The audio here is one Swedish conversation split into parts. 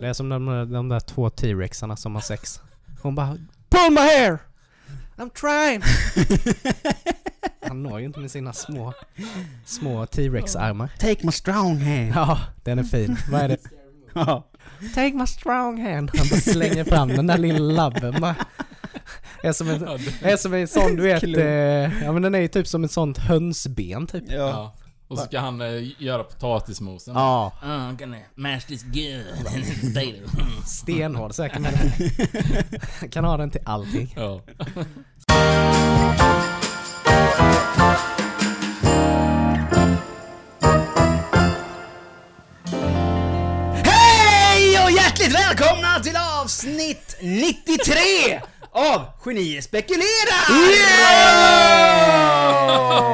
Det är som de, de där två T-rexarna som har sex. Hon bara Pull my hair! I'm trying! Han når ju inte med sina små, små T-rex-armar. Take my strong hand. Ja, den är fin. Vad är det? Ja. Take my strong hand. Han bara slänger fram den där lilla labben bara. Är som en, är som en sån du vet, eh, ja men den är ju typ som ett sånt hönsben typ. Ja. Och så ska han eh, göra potatismosen. Ja, Oh, I'm gonna mash this good. Potato. stenhård säkert med den. Kan ha den till allting. ja. Hej och hjärtligt välkomna till avsnitt 93 av Genier spekulerar!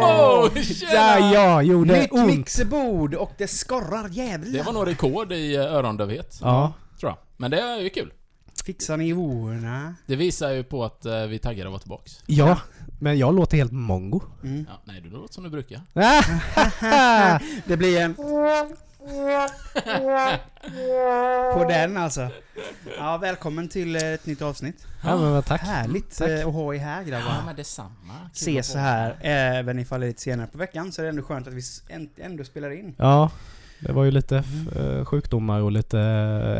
Oh, tjena! Ja, ja, jo det Nytt är ont. mixerbord och det skorrar jävlar. Det var nog rekord i eh, örondövhet. Ja. Tror jag. Men det är ju kul. Fixar nivåerna. Det visar ju på att eh, vi är taggade att vara tillbaks. Ja, men jag låter helt mongo. Mm. Ja, nej, du låter som du brukar. Det blir en... På den alltså. Ja, välkommen till eh, ett nytt avsnitt. Ja men tack. Härligt Tack. eh, att ha er här Ja, grabbar. men detsamma. Kul Ses så här, även ifall det är lite senare på veckan, så är det ändå skönt att vi ändå spelar in. Ja, det var ju lite eh, sjukdomar och lite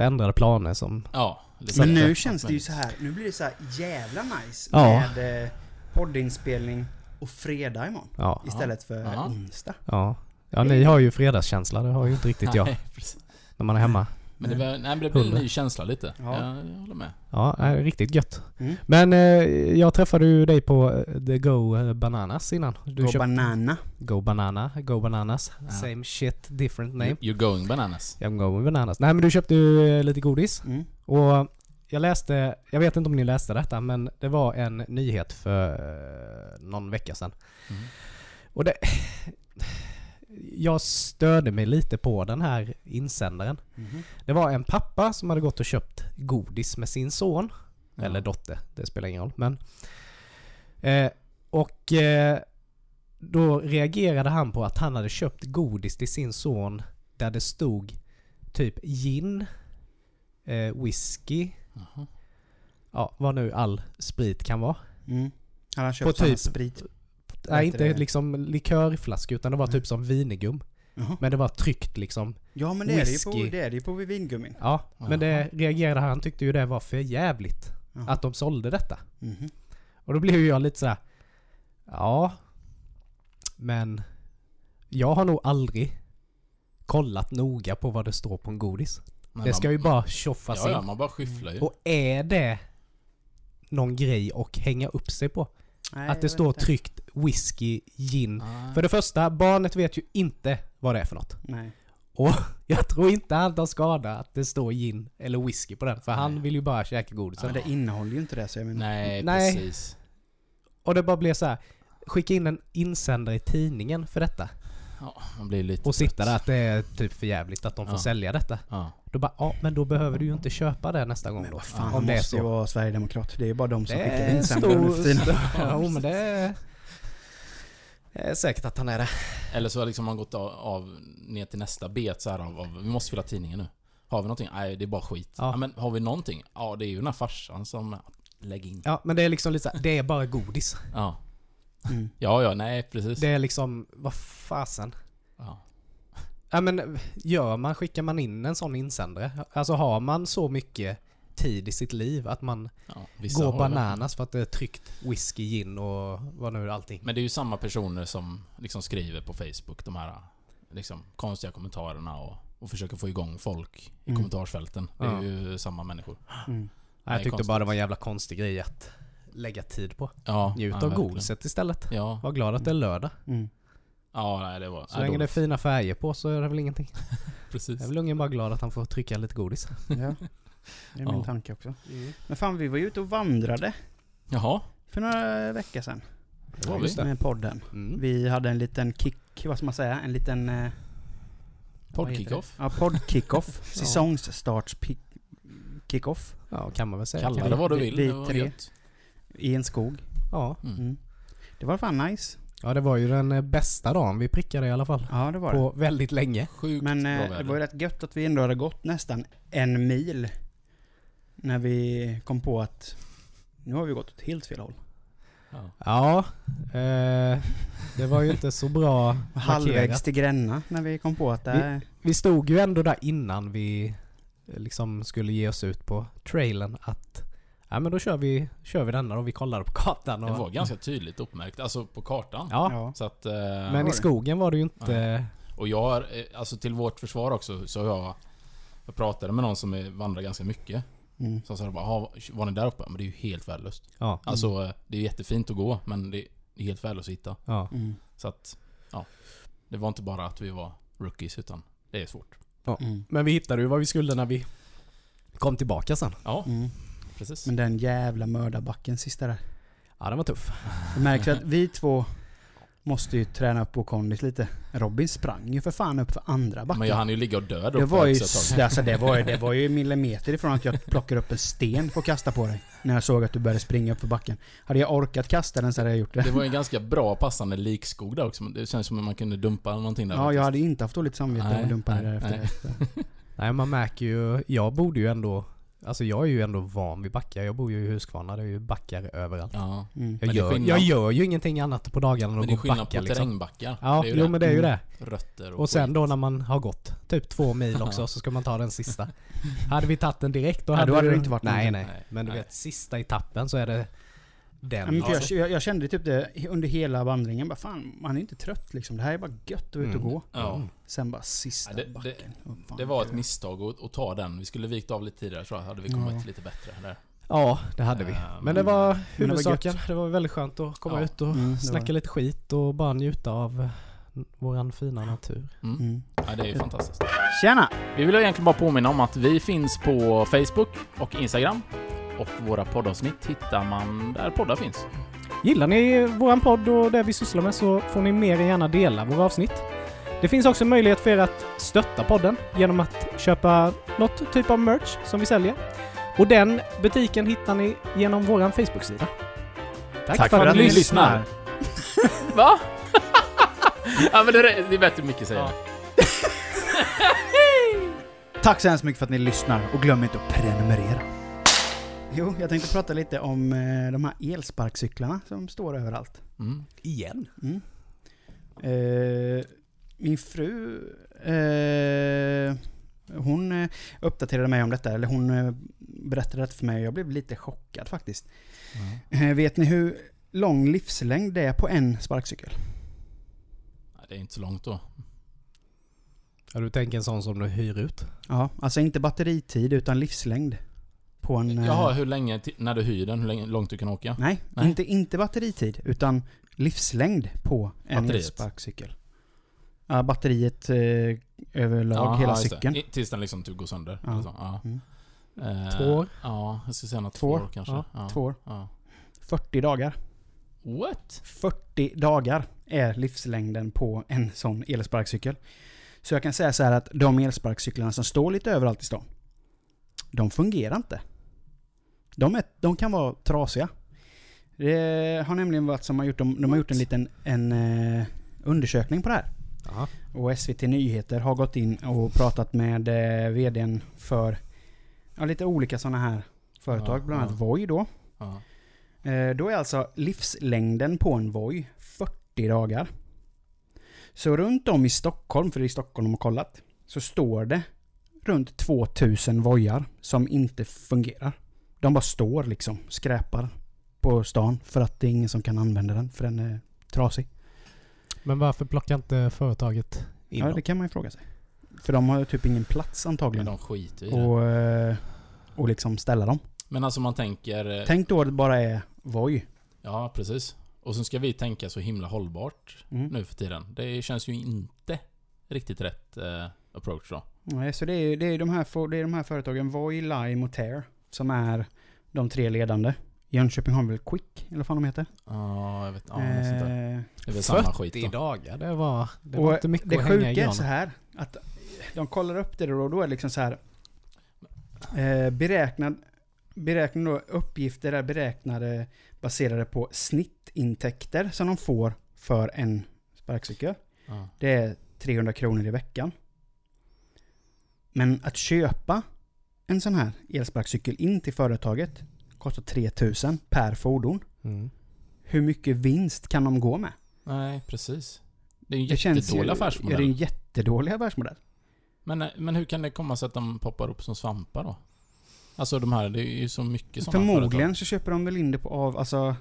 ändrade planer som... Ja. lite Men nu känns det ju så här. nu blir det så här jävla nice Ja. med poddinspelning och fredag imorgon. Ja, Istället för Ja. onsdag. ja. Ja, ni har ju fredagskänsla, det har ju inte riktigt jag. Nej. När man är hemma. Men det, var, nej, men det blir en ny känsla lite. Ja. Ja. Jag, håller med. Ja, är riktigt gött. Mm. Men eh, jag träffade ju dig på eh, The Go eh, Bananas innan. Du Gå köpte- banana. Go Banana, Go Bananas. Ja. Same shit, different name. You- You're going bananas. I'm going bananas. Nej men du köpte ju eh, lite godis. Mm. Och jag läste, jag vet inte om ni läste detta, men det var en nyhet för någon vecka sedan. Mm. Och det... Jag störde mig lite på den här insändaren. Mhm. Det var en pappa som hade gått och köpt godis med sin son. Ja. Eller dotter, det spelar ingen roll. Men, eh, och eh, då reagerade han på att han hade köpt godis till sin son där det stod typ gin, eh, whisky, Jaha. ja vad nu all sprit kan vara. Mm. Han har köpt På typ- sprit. Nej inte det? liksom likörflaska utan det var typ som vinegum. Jaha. Men det var tryckt liksom. Ja men det är det ju på, Whisky. det är det ju på vingummin. Ja, men det Jaha. reagerade han tyckte ju det var för jävligt Jaha. att de sålde detta. Mhm. Och då blev ju jag lite så här. Ja. Men jag har nog aldrig kollat noga på vad det står på en godis. Men det man- ska ju bara tjoffas Ja, ja, in. man bara skyfflar ju. Och är det någon grej att hänga upp sig på? Nej, att det står inte. tryckt whisky, gin. Ah. För det första, barnet vet ju inte vad det är för något. Nej. Och jag tror inte han tar skada att det står gin eller whisky på den. För han Nej. vill ju bara käka godis. Men det innehåller ju inte det så jag menar. Nej, Nej. precis. Och det bara blev så här. Skicka in en insändare i tidningen för detta. Ja, man blir lite Och sitta där att det är typ för jävligt att de får Ja. sälja detta. Ja. Då bara, ja men då behöver du ju inte köpa det nästa gång Men då. vad fan, om han det är måste ju så. vara Sverigedemokrat. Det är ju bara de som Det skickar är insändare nu för tiden. stor... Ja, men det är... Det är säkert att han är det. Eller så har liksom man gått av, av ner till nästa bet så här av, av vi måste fylla tidningen nu. Har vi någonting? Nej, det är bara skit. Ja. Ja. men har vi någonting? Ja, det är ju den här farsan som lägger in. Ja, men det är liksom lite så här, det är bara godis. Ja. Mm. Ja, ja, nej precis. Det är liksom, vad fasen. Ja. Ja men gör man, skickar man in en sån insändare? Alltså har man så mycket tid i sitt liv att man Ja, går har det. bananas för att det är tryckt whisky, gin och vad nu är allting. Men det är ju samma personer som liksom skriver på Facebook de här liksom, konstiga kommentarerna och, och försöker få igång folk i Mm. kommentarsfälten. Det är Ja. ju samma människor. Mm. Jag tyckte konstigt. bara det var en jävla konstig grej att lägga tid på. Ja, Njut ja, av godiset istället. Ja, Var glad att det är lördag. Mm. Ja nej, det var... Så nej, länge det är fina färger på så är det väl ingenting. Precis. Jag är väl ungen bara glad att han får trycka lite godis. Ja. Det är min Ja. tanke också. Men fan, vi var ju ute och vandrade Jaha, för några veckor sedan. det var vi. just det. Med podden. Mm. Vi hade en liten kick, vad ska man säga? En liten... Eh, vad heter Podd-kickoff. Ja, podd-kickoff. Säsongsstarts pick- kickoff. Ja, kan man väl säga. Kalla det vad du vi- vill. vi det var tre. gött. I en skog. Ja. Mm. Mm. Det var fan nice. Ja, det var ju den eh, bästa dagen vi prickade i alla fall. Ja, det var det. På väldigt länge. Sjukt Men bra eh, det var ju rätt gött att vi ändå hade gått nästan en mil. När vi kom på att nu har vi gått åt helt fel håll. Ja. Ja, eh, det var ju inte så bra Halvvägs till Gränna när vi kom på att det är... Vi stod ju ändå där innan vi eh, liksom skulle ge oss ut på trailen att Ja men då kör vi, kör vi denna och vi kollade på kartan Det och... var ganska tydligt uppmärkt, alltså på kartan. Ja, Ja. Så att... eh, men i det. skogen var det ju inte... Och jag har, eh, alltså till vårt försvar också, så har jag... Jag pratade med någon som är, vandrar ganska mycket. Mm. Så sa bara, "Jaha, var ni där uppe? Men det är ju helt värdelöst. Ja, Alltså, eh, det är jättefint att gå, men det är helt värdelöst att hitta. ja. Mm. Så att, ja. Det var inte bara att vi var rookies, utan det är svårt. Mm. Men vi hittade ju vad vi skulle när vi kom tillbaka sen. Ja, Mm. Precis. Men den jävla mördarbacken sista där. Ja den var tuff. Jag märker att vi två måste ju träna upp vår kondis lite. Robin sprang ju för fan upp för andra backen. Men jag hann ju ligga och dö där det var, ju, alltså, det, var ju, det var ju millimeter ifrån att jag plockade upp en sten för att kasta på dig. När jag såg att du började springa upp för backen. Hade jag orkat kasta den så hade jag gjort det. Det var ju en ganska bra passande likskog där också. Det känns som att man kunde dumpa någonting där Ja, faktiskt. jag hade inte haft dåligt samvete Nej, att dumpa det nej, där efter. Nej man märker ju, jag borde ju ändå... Alltså jag är ju ändå van vid backar. Jag bor ju i Huskvarna, det är ju backar överallt. Ja. Mm. Jag Men gör, skillnad- jag gör ju ingenting annat på dagarna än Men att det är gå skillnad backa på liksom. terrängbackar. Ja, det jo det. men det är ju Mm. det. Rötter och Och sen skit. då när man har gått typ två mil också så ska man ta den sista. hade vi tagit den direkt då Ja, hade, då hade du- det inte varit Nej nej. Nej, Men du nej. vet sista etappen så är det Ja, den. men för alltså. jag, jag, jag kände typ det under hela vandringen. Bara fan, man är inte trött liksom. Det här är bara gött att vara ute och Mm. gå. Ja. Sen bara sista Ja, det- det- backen. Fan, Det var ett det- misstag att, att ta den. Vi skulle vikt av lite tidigare tror jag. Hade vi kommit Ja. lite bättre där. Ja, det hade vi. Ehm, Men det var det huvudsaken. Det var väldigt skönt att komma Ja. ut och Mm, det snacka det. lite skit och bara njuta av eh, våran fina natur. Mm. Mm. Ja, det är ju fantastiskt. Tjena! Vi vill egentligen bara påminna om att vi finns på Facebook och Instagram. Och våra poddavsnitt hittar man där poddar finns. Gillar ni våran podd och det vi sysslar med så får ni mer än gärna dela våra avsnitt. Det finns också möjlighet för er att stötta podden genom att köpa något typ av merch som vi säljer. Och den butiken hittar ni genom våran Facebook-sida. Tack, för, att ni lyssnar! Va? ja men det är, det är bättre Micke säger. Ja. Tack så hemskt mycket för att ni lyssnar och glöm inte att prenumerera. Jo, jag tänkte prata lite om eh, de här elsparkcyklarna som står överallt. Mm. Igen? Mm. Eh, min fru, eh, hon eh, uppdaterade mig om detta, eller hon eh, berättade det för mig och jag blev lite chockad faktiskt. Eh, vet ni hur lång livslängd det är på en sparkcykel? Det är inte så långt då. Ja, du tänker en sån som du hyr ut? Ja, alltså inte batteritid utan livslängd. På en... eh, Jaha, hur länge, när du hyr den, hur länge, långt du kan åka? Nej, Nej. Inte, inte batteritid, utan livslängd på en Batteriet. elsparkcykel. Ja, batteriet eh, överlag, Ja, hela det. cykeln. I- Tills den liksom typ går sönder. Ja. Eller så. Ja. Mm. Eh, Två år? Ja, jag skulle säga något Två år. år kanske. Ja. Två år. Ja. 40 dagar. What? 40 dagar är livslängden på en sån elsparkcykel. Så jag kan säga så här att de elsparkcyklarna som står lite överallt i stan, de fungerar inte. De, är, de kan vara trasiga. Det har nämligen varit som har gjort, de, de har gjort en liten en, eh, undersökning på det här. Ja. Och SVT Nyheter har gått in och pratat med eh, VDn för ja, lite olika sådana här företag, Ja, bland annat ja. Voi då. Ja. Eh, Då är alltså livslängden på en Voi 40 dagar. Så runt om i Stockholm, för det är i Stockholm de har kollat, så står det runt 2000 Vojar som inte fungerar. De bara står liksom, skräpar på stan för att det är ingen som kan använda den, för den är trasig. Men varför plockar inte företaget in Ja, dem? det kan man ju fråga sig. För de har ju typ ingen plats Men antagligen. de skiter i det. Och, eh, och liksom ställa dem. Men alltså man tänker... eh, Tänk då att det bara är Voi. Ja, precis. Och så ska vi tänka så himla hållbart Mm. nu för tiden. Det känns ju inte riktigt rätt eh, approach då. Nej, så det är, det, är de här, få- det är de här företagen Voi, Lime och Tear som är de tre ledande. Jönköping har väl Quick, eller vad fan de heter? Ja, jag vet. Ja, sånt där. Eh, Det är väl samma 40 skit då. dagar, det var, det var inte mycket det att hänga sjuka i är så här att de kollar upp det då och då är det liksom så här eh, beräknad, beräknad då, uppgifter är beräknade baserade på snittintäkter som de får för en sparkcykel. Ja. Det är 300 kronor i veckan. Men att köpa en sån här elsparkcykel in till företaget kostar 3000 per fordon. Mm. Hur mycket vinst kan de gå med? Nej, precis. Det är en jättedålig affärsmodell. Det är en jättedålig affärsmodell. Men, men hur kan det komma sig att de poppar upp som svampar då? Alltså de här, det är ju så mycket sådana Förmodligen så köper de väl in det på av, alltså...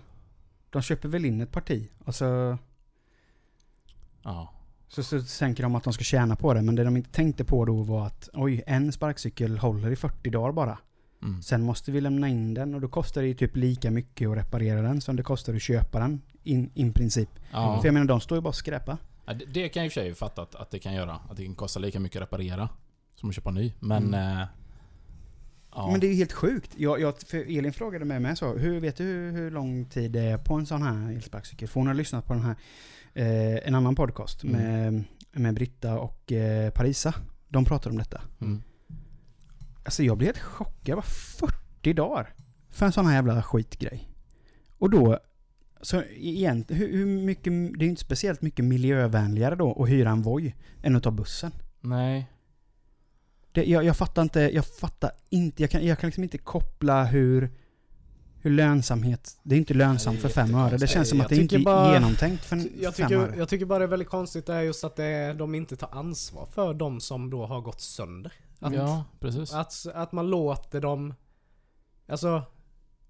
De köper väl in ett parti. Alltså, Ja. Så, så tänker de att de ska tjäna på det. Men det de inte tänkte på då var att oj, en sparkcykel håller i 40 dagar bara. Mm. Sen måste vi lämna in den och då kostar det ju typ lika mycket att reparera den som det kostar att köpa den. In, in princip. Ja. För jag menar, de står ju bara och skräpa. Ja, det, det kan jag i och för sig fatta att, att det kan göra. Att det kan kosta lika mycket att reparera som att köpa ny. Men... Mm. Eh, ja. Men det är ju helt sjukt. Jag, jag, för Elin frågade mig med så, hur vet du hur, hur lång tid det är på en sån här elsparkcykel? För hon har lyssnat på den här, eh, en annan podcast Mm. med, med Britta och eh, Parisa. De pratar om detta. Mm. Alltså jag blev helt chockad. Var 40 dagar för en sån här jävla skitgrej. Och då, så igen, hur, hur mycket, det är ju inte speciellt mycket miljövänligare då att hyra en Voi än att ta bussen. Nej. Det, jag, jag fattar inte, jag fattar inte, jag kan, jag kan liksom inte koppla hur, hur lönsamhet, det är inte lönsamt för fem öre. Det känns som att det inte tycker är bara- genomtänkt för en Jag fem öre. tycker, jag tycker bara det är väldigt konstigt det är just att det de inte tar ansvar för de som då har gått sönder. Att, Ja, precis. att, att man låter dem... Alltså,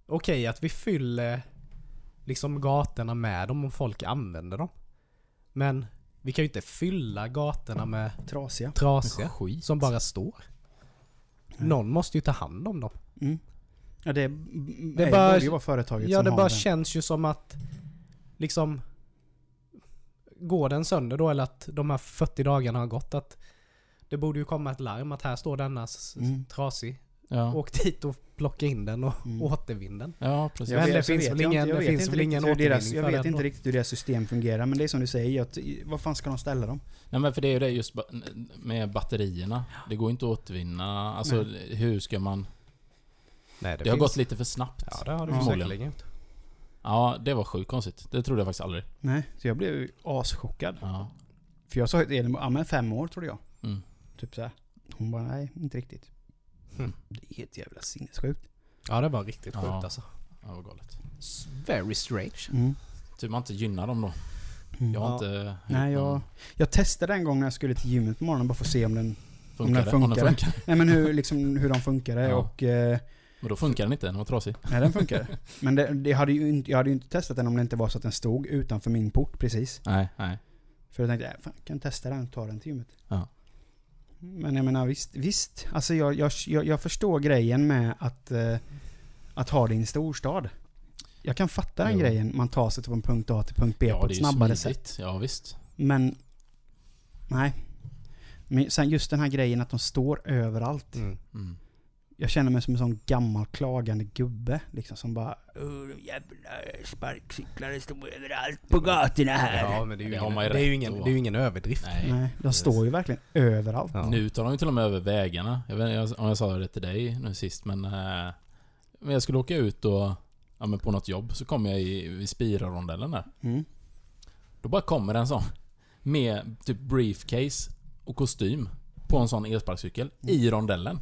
okej att vi fyller liksom gatorna med dem om folk använder dem. Men vi kan ju inte fylla gatorna med Trasiga. trasiga Skit. som bara står. Nej. Någon måste ju ta hand om dem. Mm. Ja, det, Det bara- borde ju vara företaget Ja, som det har bara den. känns ju som att liksom går den sönder då eller att de här 40 dagarna har gått att det borde ju komma ett larm att här står denna Mm. trasig. Ja. Åk dit och plocka in den och Mm. återvinn den. ja, precis. Men det finns väl jag ingen- det finns väl ingen hur deras, återvinning Jag vet inte riktigt hur deras system fungerar, men det är som du säger, att, vad fan ska de ställa dem? Nej men för det är ju det just med batterierna. Det går inte att återvinna. Alltså hur ska man... Nej, Det, har gått lite för snabbt. Ja, det har det Ja. säkerligen gjort. Ja, det var sjukt konstigt. Det trodde jag faktiskt aldrig. Nej, så jag blev ju aschockad. Ja. För jag sa till Elin, ja men fem år trodde jag. Mm. Typ så här. Hon bara, nej, inte riktigt. Mm. Det är helt jävla sinnessjukt. Ja, det var riktigt sjukt Ja. alltså. Det var galet. Very strange. Mm. Tur man inte gynnar dem då. Mm. Jag har Ja. inte... Nej, jag, jag testade en gång när jag skulle till gymmet på morgonen bara för att se om den... Funkar det? Om den funkar. Nej men hur, liksom, hur de funkade Ja. och... Eh, Men då funkar den inte, den var trasig. nej den funkade. Men det, det hade ju inte, jag hade ju inte testat den om det inte var så att den stod utanför min port precis. Nej, nej. För jag tänkte, äh, fan, jag kan testa den och ta den till gymmet. Ja. Men jag menar visst, visst. Alltså jag, jag, jag, jag förstår grejen med att, eh, att ha det i en storstad. Jag kan fatta den Jo. grejen, man tar sig från punkt A till punkt B Ja, på ett snabbare smidigt. sätt. Ja, visst. Men, nej. Men sen just den här grejen att de står överallt. Mm. Mm. Jag känner mig som en sån gammal klagande gubbe. Liksom som bara "Åh, jävla sparkcyklar står överallt på gatorna här. Ja, men det är ju Det ingen, det är ju ingen, det är ju ingen överdrift. Nej. Nej, de precis. står ju verkligen överallt. Ja. Nu tar de ju till och med över vägarna. Jag vet inte om jag sa det till dig nu sist, men... Eh, men jag skulle åka ut och... Ja, men på något jobb, så kom jag i, vid Spira-rondellen där. Mm. Då bara kommer en sån. Med typ briefcase och kostym. På en sån elsparkcykel. I rondellen.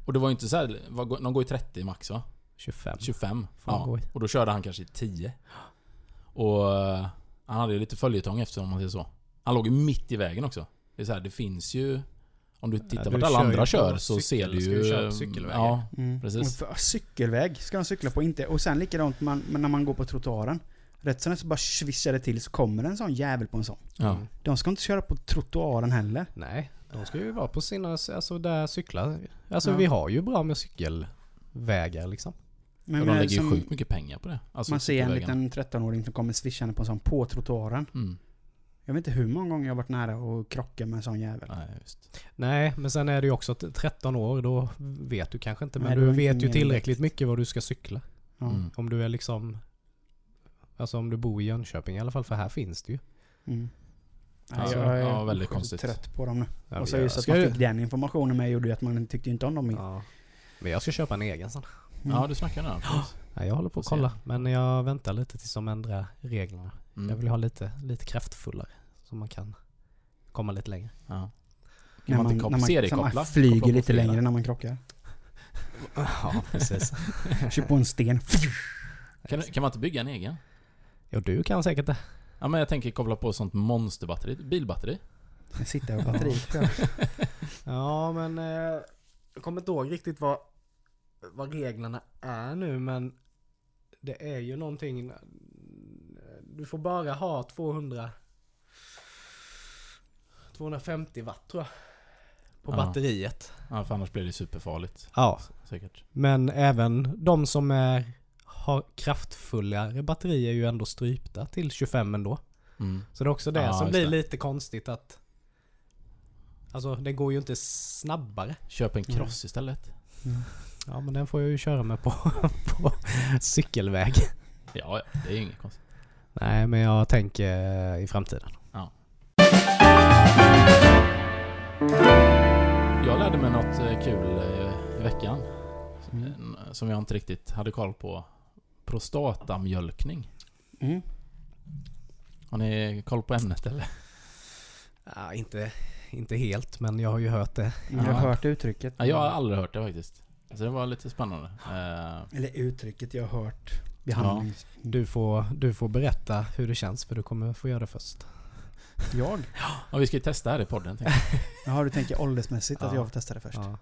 Mm. Och det var ju inte så här, vad går- de går ju 30 max va? 25. 25. Får Ja. Och då körde han kanske i 10. Och eh, han hade ju lite följetong efter om man säger så. Han låg ju mitt i vägen också. Det är så här, det finns ju... Om du tittar du vart alla andra kör så cykel, ser du ska ju köra på eh, cykelvägar. Ja, Mm. Precis. Cykelväg ska de cykla på, inte. Och sen likadant man, när man går på trottoaren. Rätt som så bara svischar det till så kommer en sån jävel på en sån. ja. Mm. De ska inte köra på trottoaren heller. Nej, de ska ju vara på sina, alltså där cyklar. Alltså Ja. vi har ju bra med cykelvägar liksom. Men Och de lägger ju sjukt mycket pengar på det. Alltså man ser en liten 13-åring som kommer svischande på en sån på trottoaren. Mm. Jag vet inte hur många gånger jag har varit nära och krocka med en sån jävel. Nej, just. Nej, men sen är det ju också att 13 år, då vet du kanske inte. Men Nej, du vet ju tillräckligt lätt. mycket vad du ska cykla. Ja. Mm. Om du är liksom... Alltså om du bor i Jönköping i alla fall, för här finns det ju. Mm. Alltså, jag är ja, väldigt konstigt. trött på dem nu. Ja, och så jag just att man fick den informationen med gjorde ju att man tyckte inte om dem mer. Ja. Men jag ska köpa en egen sen. Mm. Ja, du snackar nu. Ja, jag håller på att kolla. Men jag väntar lite tills de ändrar reglerna. Mm. Jag vill ha lite, lite kraftfullare. Så man kan komma lite längre. Ja. När Kan man man, inte när man, seriekoppla? man flyger Koppla lite flera. längre när man krockar. Ja, precis. Kör på en sten. Kan, kan man inte bygga en egen? Jo, du kan säkert det. Ja men jag tänker koppla på sånt monsterbatteri, bilbatteri. Jag sitter och batteriet. Ja, men eh, jag kommer inte ihåg riktigt vad, vad reglerna är nu, men det är ju någonting... Du får bara ha 200... 250 watt tror jag. På Ja. batteriet. Ja för annars blir det superfarligt. Ja. Säkert. Men även de som är, har kraftfullare batterier är ju ändå strypta till 25 ändå. Mm. Så det är också det Ja, som blir det. lite konstigt att... Alltså det går ju inte snabbare. Köp en Mm. cross istället. Ja men den får jag ju köra med på, på cykelväg. Ja, ja, det är ju inget konstigt. Nej men jag tänker i framtiden. Jag lärde mig något eh, kul eh, i veckan. Mm. Som jag inte riktigt hade koll på. Prostatamjölkning. Mm. Har ni koll på ämnet eller? Ja, inte, inte helt men jag har ju hört det. Jag har Ja. hört uttrycket. Ja, jag har aldrig hört det faktiskt. Så det var lite spännande. Eh, Eller uttrycket jag har hört. Behandlings... Du får, du får berätta hur det känns för du kommer få göra det först. Jag? ja, vi ska ju testa här i podden. Jaha, du tänker åldersmässigt att Ja. jag får testa det först? Ja,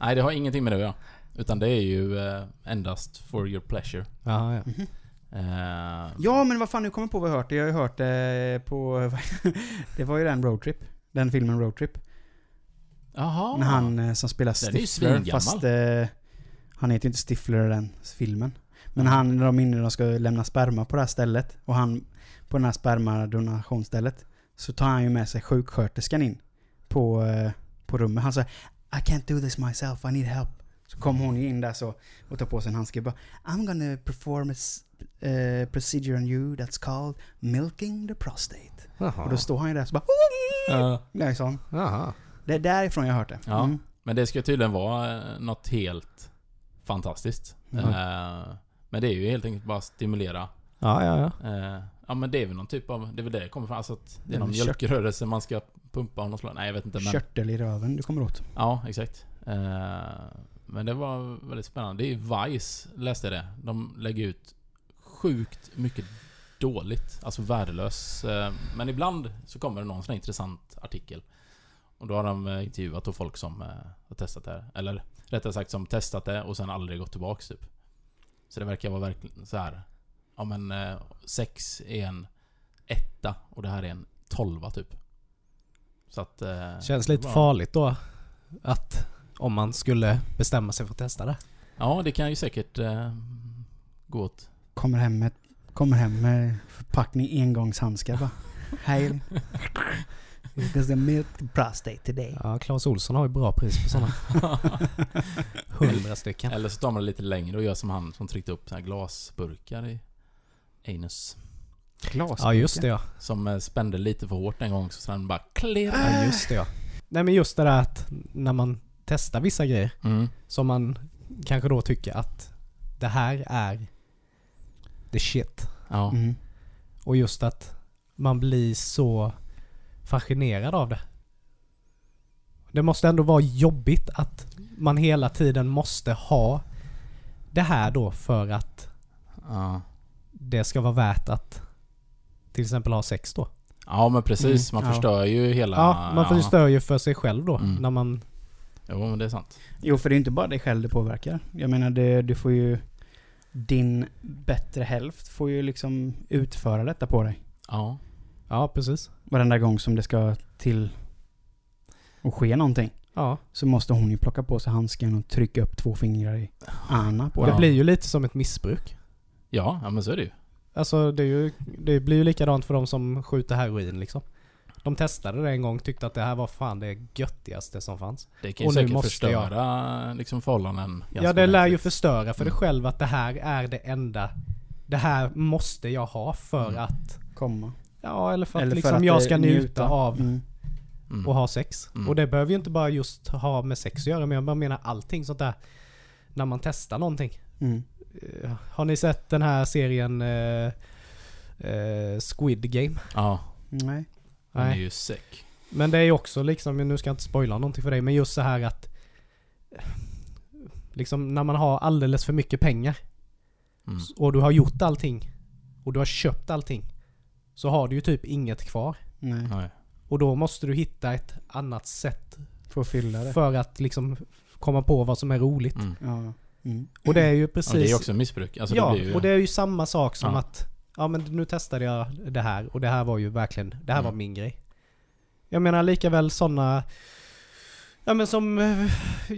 Nej, det har ingenting med det att göra. Utan det är ju eh, endast for your pleasure. Jaha, ja. Mhm. Eh, Ja, men vad fan, nu kommer jag på vad jag hört det. Jag har ju hört det på... det var ju den Roadtrip. Den filmen Roadtrip. Jaha. När han eh, som spelar Den är ju Stifler, fast eh, han heter ju inte Stifler i den filmen. Men han, när de är inne och de ska lämna sperma på det här stället och han på den här spermadonationsstället så tar han ju med sig sjuksköterskan in på, eh, på rummet. Han säger I can't do this myself, I need help. Kommer hon ju in där så och tar på sig en handske och bara I'm gonna perform a eh, procedure on you that's called milking the prostate. Jaha. Och då står han ju där så bara så. Jaha. Det är därifrån jag har hört det. Ja. Mm. Men det ska tydligen vara eh, något helt fantastiskt. Mm. Eh, men det är ju helt enkelt bara stimulera. Ja, ja, ja. Eh, ja men det är väl någon typ av, det är väl det det kommer från. Alltså att det är någon Mm, kört. mjölkrörelse man ska pumpa av något slag. Nej jag vet inte men. Körtel i röven du kommer åt. Ja, exakt. Men det var väldigt spännande. Det är Vice, läste jag det. De lägger ut sjukt mycket dåligt. Alltså värdelös. Eh, men ibland så kommer det någon sån här intressant artikel. Och då har de eh, intervjuat då folk som eh, har testat det här. Eller rättare sagt som testat det och sen aldrig gått tillbaks typ. Så det verkar vara verkligen så här. Ja men sex är en etta och det här är en tolva typ. Så att... Känns lite farligt då. Att om man skulle bestämma sig för att testa det. Ja, det kan ju säkert eh, gå åt... Kommer hem med, kommer hem med förpackning engångshandskar bara. Hej. Because the milk prostate today. Ja, Claes Olsson har ju bra pris på sådana. Hundra stycken. Eller så tar man det lite längre och gör som han som tryckte upp så här glasburkar i anus. Glas. Ja, just det ja. Som eh, spände lite för hårt en gång så sen bara klirr. Ja, just det ja. Nej men just det där att när man testar vissa grejer Mm. som man kanske då tycker att det här är the shit. Ja. Mm. Och just att man blir så fascinerad av det. Det måste ändå vara jobbigt att man hela tiden måste ha det här då för att Ja. det ska vara värt att till exempel ha sex då. ja, men precis. Mm, Man ja. förstör ju hela... Ja, man förstör ju för sig själv då Mm. när man... Jo, men det är sant. Jo, för det är inte bara dig själv det påverkar. Jag menar, det, du får ju... Din bättre hälft får ju liksom utföra detta på dig. Ja. Ja, precis. Varenda gång som det ska till och ske någonting. Ja. Så måste hon ju plocka på sig handsken och trycka upp två fingrar i Anna på det. blir ju lite som ett missbruk. Ja, ja men så är det ju. Alltså det, är ju, det blir ju likadant för de som skjuter heroin liksom. De testade det en gång, tyckte att det här var fan det göttigaste som fanns. Det kan ju Och säkert måste jag- förstöra liksom förhållanden ja, det lär ju förstöra för dig Mm. själv att det här är det enda. Det här måste jag ha för Mm. att... Komma. Ja, eller för att Eller för liksom att jag ska njuta av Mm. Mm. och ha sex. Mm. Och det behöver ju inte bara just ha med sex att göra, men jag bara menar allting sånt där. När man testar någonting. Mm. Eh, Har ni sett den här serien eh, eh, Squid Game. Ja, Nej. Är Nej. ju säck. Men det är ju också liksom, nu ska jag inte spoila någonting för dig, men just så här att Liksom när man har alldeles för mycket pengar Mm. och du har gjort allting och du har köpt allting så har du ju typ inget kvar. Nej. Nej. Och då måste du hitta ett annat sätt Får fylla det. för att liksom komma på vad som är roligt. Mm. Ja. Mm. Och det är ju Ja, precis... men det är ju också missbruk. Alltså, ja, det blir ju... och det är ju samma sak som Ja. att Ja men nu testade jag det här och det här var ju verkligen, det här Mm. var min grej. Jag menar likaväl sådana Ja men som eh,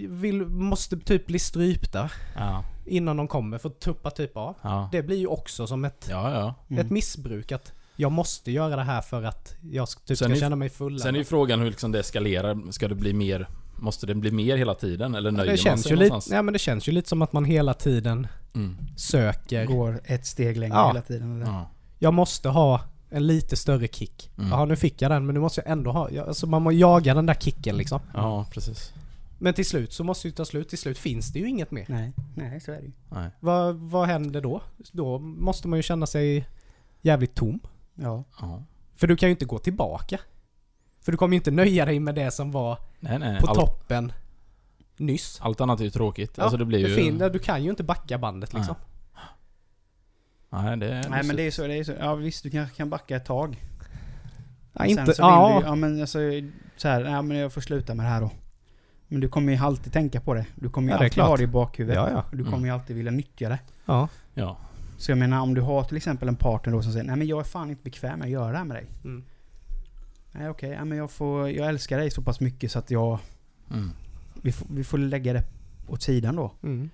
vill, måste typ bli strypta Ja, innan de kommer för att tuppa typ av. ja. Det blir ju också som ett, Ja. Mm. ett missbruk att jag måste göra det här för att jag typ Sen ska känna mig full. Sen är ju frågan hur liksom det eskalerar. Ska det bli mer... Måste det bli mer hela tiden? Eller nöjer det man känns, sig ju lite, någonstans? ja, men det känns ju lite som att man hela tiden Mm. söker. Går ett steg längre Ja. hela tiden. Ja. Jag måste ha en lite större kick. Mm. Jaha nu fick jag den men nu måste jag ändå ha, alltså man må jaga den där kicken liksom. ja, precis. Men till slut så måste det ju ta slut. Till slut finns det ju inget mer. Nej, nej så är det ju. Nej. Vad, vad händer då? Då måste man ju känna sig jävligt tom. Ja. Ja. För du kan ju inte gå tillbaka. För du kommer ju inte nöja dig med det som var Nej, nej. på allt, toppen nyss. allt annat är ju tråkigt. Ja, alltså det blir ju... fin, du kan ju inte backa bandet liksom. Nej, det är... Nej men det är så, det är så. Ja visst, du kanske kan backa ett tag. Ja, Sen inte, så vill ja, du, ja men alltså så här, ja men jag får sluta med det här då. Men du kommer ju alltid tänka på det. Du kommer ju Ja, alltid klart. ha det i bakhuvudet. Ja, ja. Du kommer Mm. ju alltid vilja nyttja det. ja. Ja. Så jag menar om du har till exempel en partner då som säger Nej men jag är fan inte bekväm med att göra det här med dig. Mm. Nej okej, ja, men jag, får, jag älskar dig så pass mycket så att jag... Mm. Vi får, vi får lägga det åt sidan då. Mm.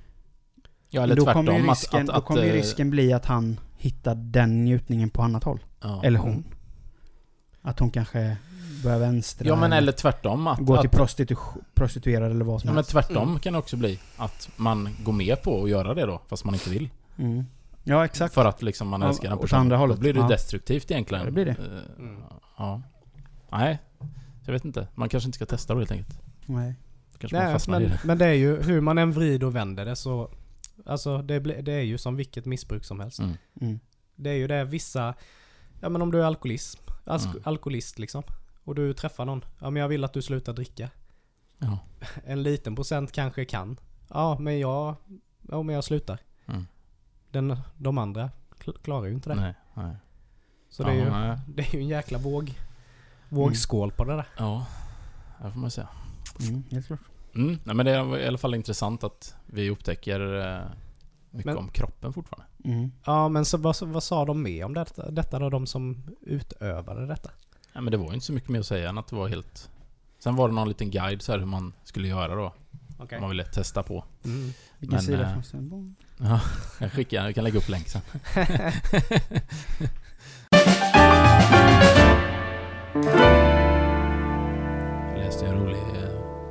Ja, eller Men då kommer tvärtom. risken, att, att, då kommer ju eh, risken bli att han hittar den njutningen på annat håll. Ja. Eller hon. Att hon kanske börjar vänstra. Ja, men eller tvärtom. Att, Gå till prostitu- prostituerad eller vad som ja, men helst. tvärtom Mm. kan det också bli. Att man går med på att göra det då, fast man inte vill. Mm. Ja exakt. För att liksom man Ja, älskar den åt personen. andra hållet. Då blir det Ja. destruktivt egentligen. Ja, det blir det. Eh, Mm. Ja. Nej. Jag vet inte. Man kanske inte ska testa då helt enkelt. Nej. Kanske man Nej, fastnar i men, det. men det är ju hur man än vrider och vänder det så Alltså det, det är ju som vilket missbruk som helst. Mm. Mm. Det är ju det vissa Ja men om du är alkoholist, alk- Mm. alkoholist liksom och du träffar någon. Ja men jag vill att du slutar dricka. Ja. En liten procent kanske kan. Ja men jag, ja men jag slutar. Mm. Den, de andra kl- klarar ju inte det. Nej. Nej. Så det är, ju, ja, nej. det är ju en jäkla våg, vågskål på det där. Ja. Det får man säga. Mm, helt klart. Mm. Nej, men det är i alla fall intressant att vi upptäcker eh, mycket Men- om kroppen fortfarande. Mm. Ja men så, vad, vad sa de med om detta, detta då? De som utövade detta? Nej, men det var ju inte så mycket mer att säga än att det var helt... Sen var det någon liten guide så här hur man skulle göra då. Okej. Om man ville testa på. Mm. Vilken Men, sida eh, fanns det? Ja, jag skickar, jag kan lägga upp länk sen.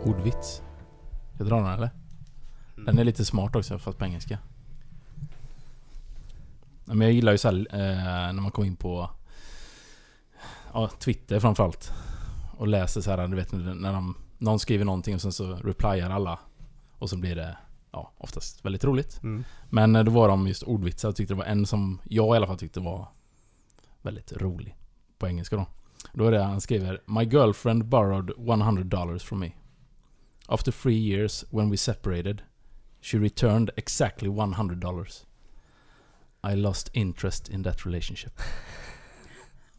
ordvits. Ska jag dra den eller? Den är lite smart också fast på engelska. Men jag gillar ju så här, eh, när man kommer in på ja, Twitter framförallt. Och läser så här, du vet när de, någon skriver någonting och sen så replyar alla. Och så blir det ja, oftast väldigt roligt. Mm. Men eh, då var de just ordvitsar och tyckte det var en som jag i alla fall tyckte var väldigt rolig. På engelska då. Då är det han skriver My girlfriend borrowed 100 dollars from me. After three years when we separated She returned exactly 100 dollars. I lost interest in that relationship.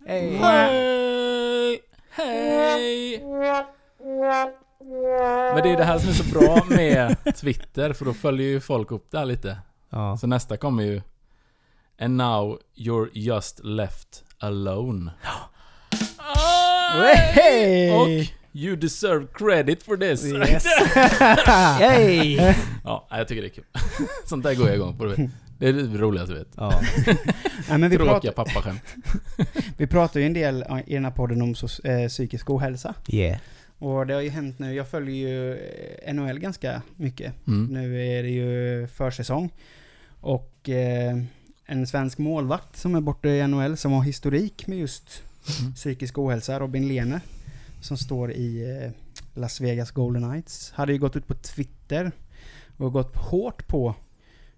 Hey. Hej! Hej! Men det är det här som är så bra med Twitter, för då följer ju folk upp det här lite. Ja. Så nästa kommer ju And now you're just left alone. Hey! Och you deserve credit for this. Yes. Hey! Ja, jag tycker det är kul. Sånt där går jag igång på, du vet. Det är det roligaste jag vet. ja. Nej, men vi, Tråkiga pratar, pappaskämt. vi pratar ju en del i den här podden om eh, psykisk ohälsa. Yeah. Och det har ju hänt nu, jag följer ju eh, NHL ganska mycket. Mm. Nu är det ju försäsong. Och eh, en svensk målvakt som är borta i NHL som har historik med just Mm. psykisk ohälsa, Robin Lehner. Som står i eh, Las Vegas Golden Knights. Hade ju gått ut på Twitter och gått hårt på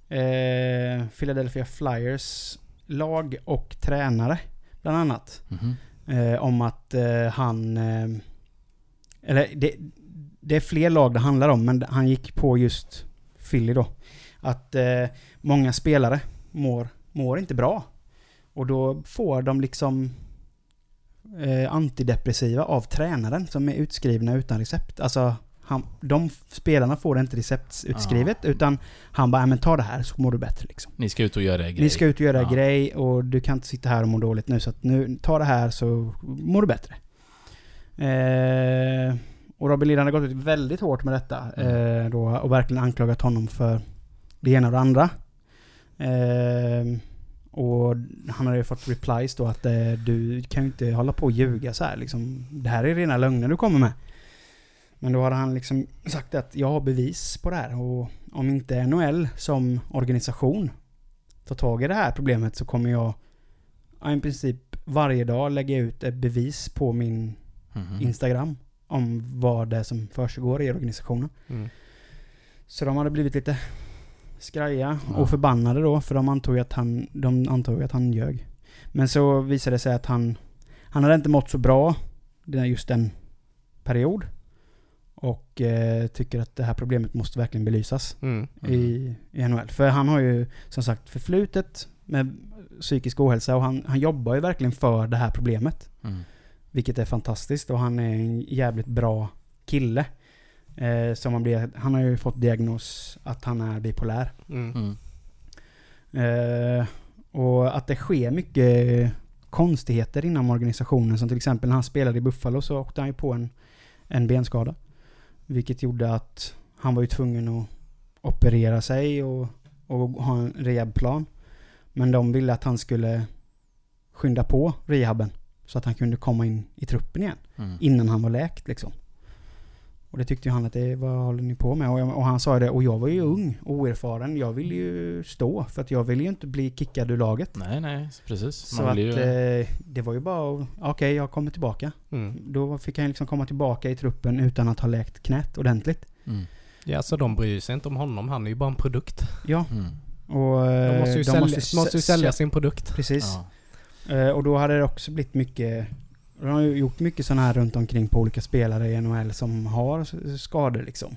eh, Philadelphia Flyers lag och tränare, bland annat. Mhm. Eh, om att eh, han... Eh, eller det, det är fler lag det handlar om, men han gick på just Philly då. Att eh, många spelare mår, mår inte bra. Och då får de liksom eh, antidepressiva av tränaren som är utskrivna utan recept. Alltså, han, de spelarna får inte receptutskrivet utan han bara, "Ja, men ta det här så mår du bättre liksom. Ni ska ut och göra grejer. Ni ska ut och göra Ja. grej och du kan inte sitta här och må dåligt nu så att nu, ta det här så mår du bättre. Eh, och Robin Lind hade gått ut väldigt hårt med detta Mm. eh, då, och verkligen anklagat honom för det ena och det andra. Eh, och han hade ju fått replies då att eh, du kan ju inte hålla på och ljuga så här liksom. Det här är rena lögner du kommer med. Men då hade han liksom sagt att jag har bevis på det här och om inte NHL som organisation tar tag i det här problemet så kommer jag ja, i princip varje dag lägga ut ett bevis på min Mhm. Instagram om vad det är som försiggår i organisationen. Mm. Så de hade blivit lite skraja Ja. och förbannade då för de antog att han, de antog att han ljög. Men så visade det sig att han, han hade inte mått så bra den- just den period. Och eh, tycker att det här problemet måste verkligen belysas Mm. i, i NHL. För han har ju som sagt förflutet med psykisk ohälsa och han, han jobbar ju verkligen för det här problemet. Mm. Vilket är fantastiskt och han är en jävligt bra kille. Eh, som han, blir, han har ju fått diagnos att han är bipolär. Mm. Mm. Eh, och att det sker mycket konstigheter inom organisationen. Som till exempel när han spelade i Buffalo så åkte han ju på en, en benskada. Vilket gjorde att han var ju tvungen att operera sig och, och ha en rehabplan. Men de ville att han skulle skynda på rehaben. Så att han kunde komma in i truppen igen. Mm. Innan han var läkt liksom. Och det tyckte ju han att det, vad håller ni på med? Och, jag, och han sa ju det, och jag var ju ung och oerfaren. Jag ville ju stå, för att jag ville ju inte bli kickad ur laget. Nej, nej, precis. Så att ju... eh, det var ju bara okej jag kommer tillbaka. Mm. Då fick han liksom komma tillbaka i truppen utan att ha läkt knät ordentligt. Mm. Ja, så de bryr sig inte om honom. Han är ju bara en produkt. Ja, Mm. och... De eh, måste ju, sälja, s- måste ju sälja sin produkt. Precis. Ja. Eh, och då hade det också blivit mycket... De har ju gjort mycket sådana här runt omkring på olika spelare i NHL som har skador liksom.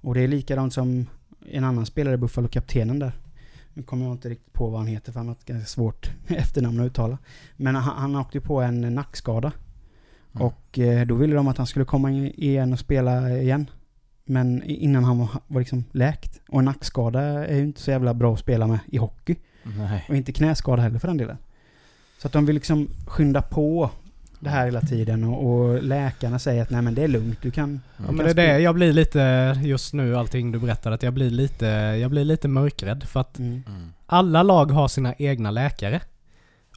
Och det är likadant som en annan spelare, Buffalo kaptenen där. Nu kommer jag inte riktigt på vad han heter för han har ett ganska svårt efternamn att uttala. Men han, han åkte ju på en nackskada. Mm. Och eh, då ville de att han skulle komma in igen och spela igen. Men innan han var, var liksom läkt. Och en nackskada är ju inte så jävla bra att spela med i hockey. Nej. Och inte knäskada heller för den delen. Så att de vill liksom skynda på det här hela tiden och, och läkarna säger att nej men det är lugnt, du kan... Ja, men det är det jag blir lite, just nu allting du berättade, att jag blir lite, jag blir lite mörkrädd. För att Mm. Mm. alla lag har sina egna läkare.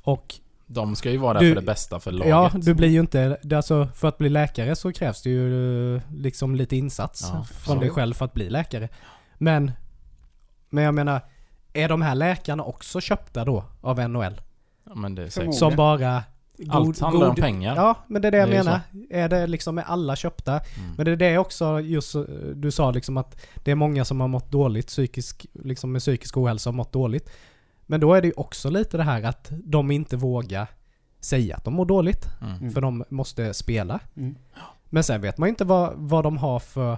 Och De ska ju vara där Du- för det bästa för laget. ja, du blir ju inte, alltså för att bli läkare så krävs det ju liksom lite insats Ja, från så. dig själv för att bli läkare. Men, men jag menar, är de här läkarna också köpta då av NHL? Ja, men det är säkert. Förmodligen. Som bara... Allt handlar om pengar. Ja, men det är det jag Det är menar. Är det liksom, är alla köpta? Mm. Men det är det också just, du sa liksom att det är många som har mått dåligt, psykisk, liksom med psykisk ohälsa har mått dåligt. Men då är det ju också lite det här att de inte vågar säga att de mår dåligt. Mm. Mm. För de måste spela. Mm. Men sen vet man ju inte vad, vad de har för...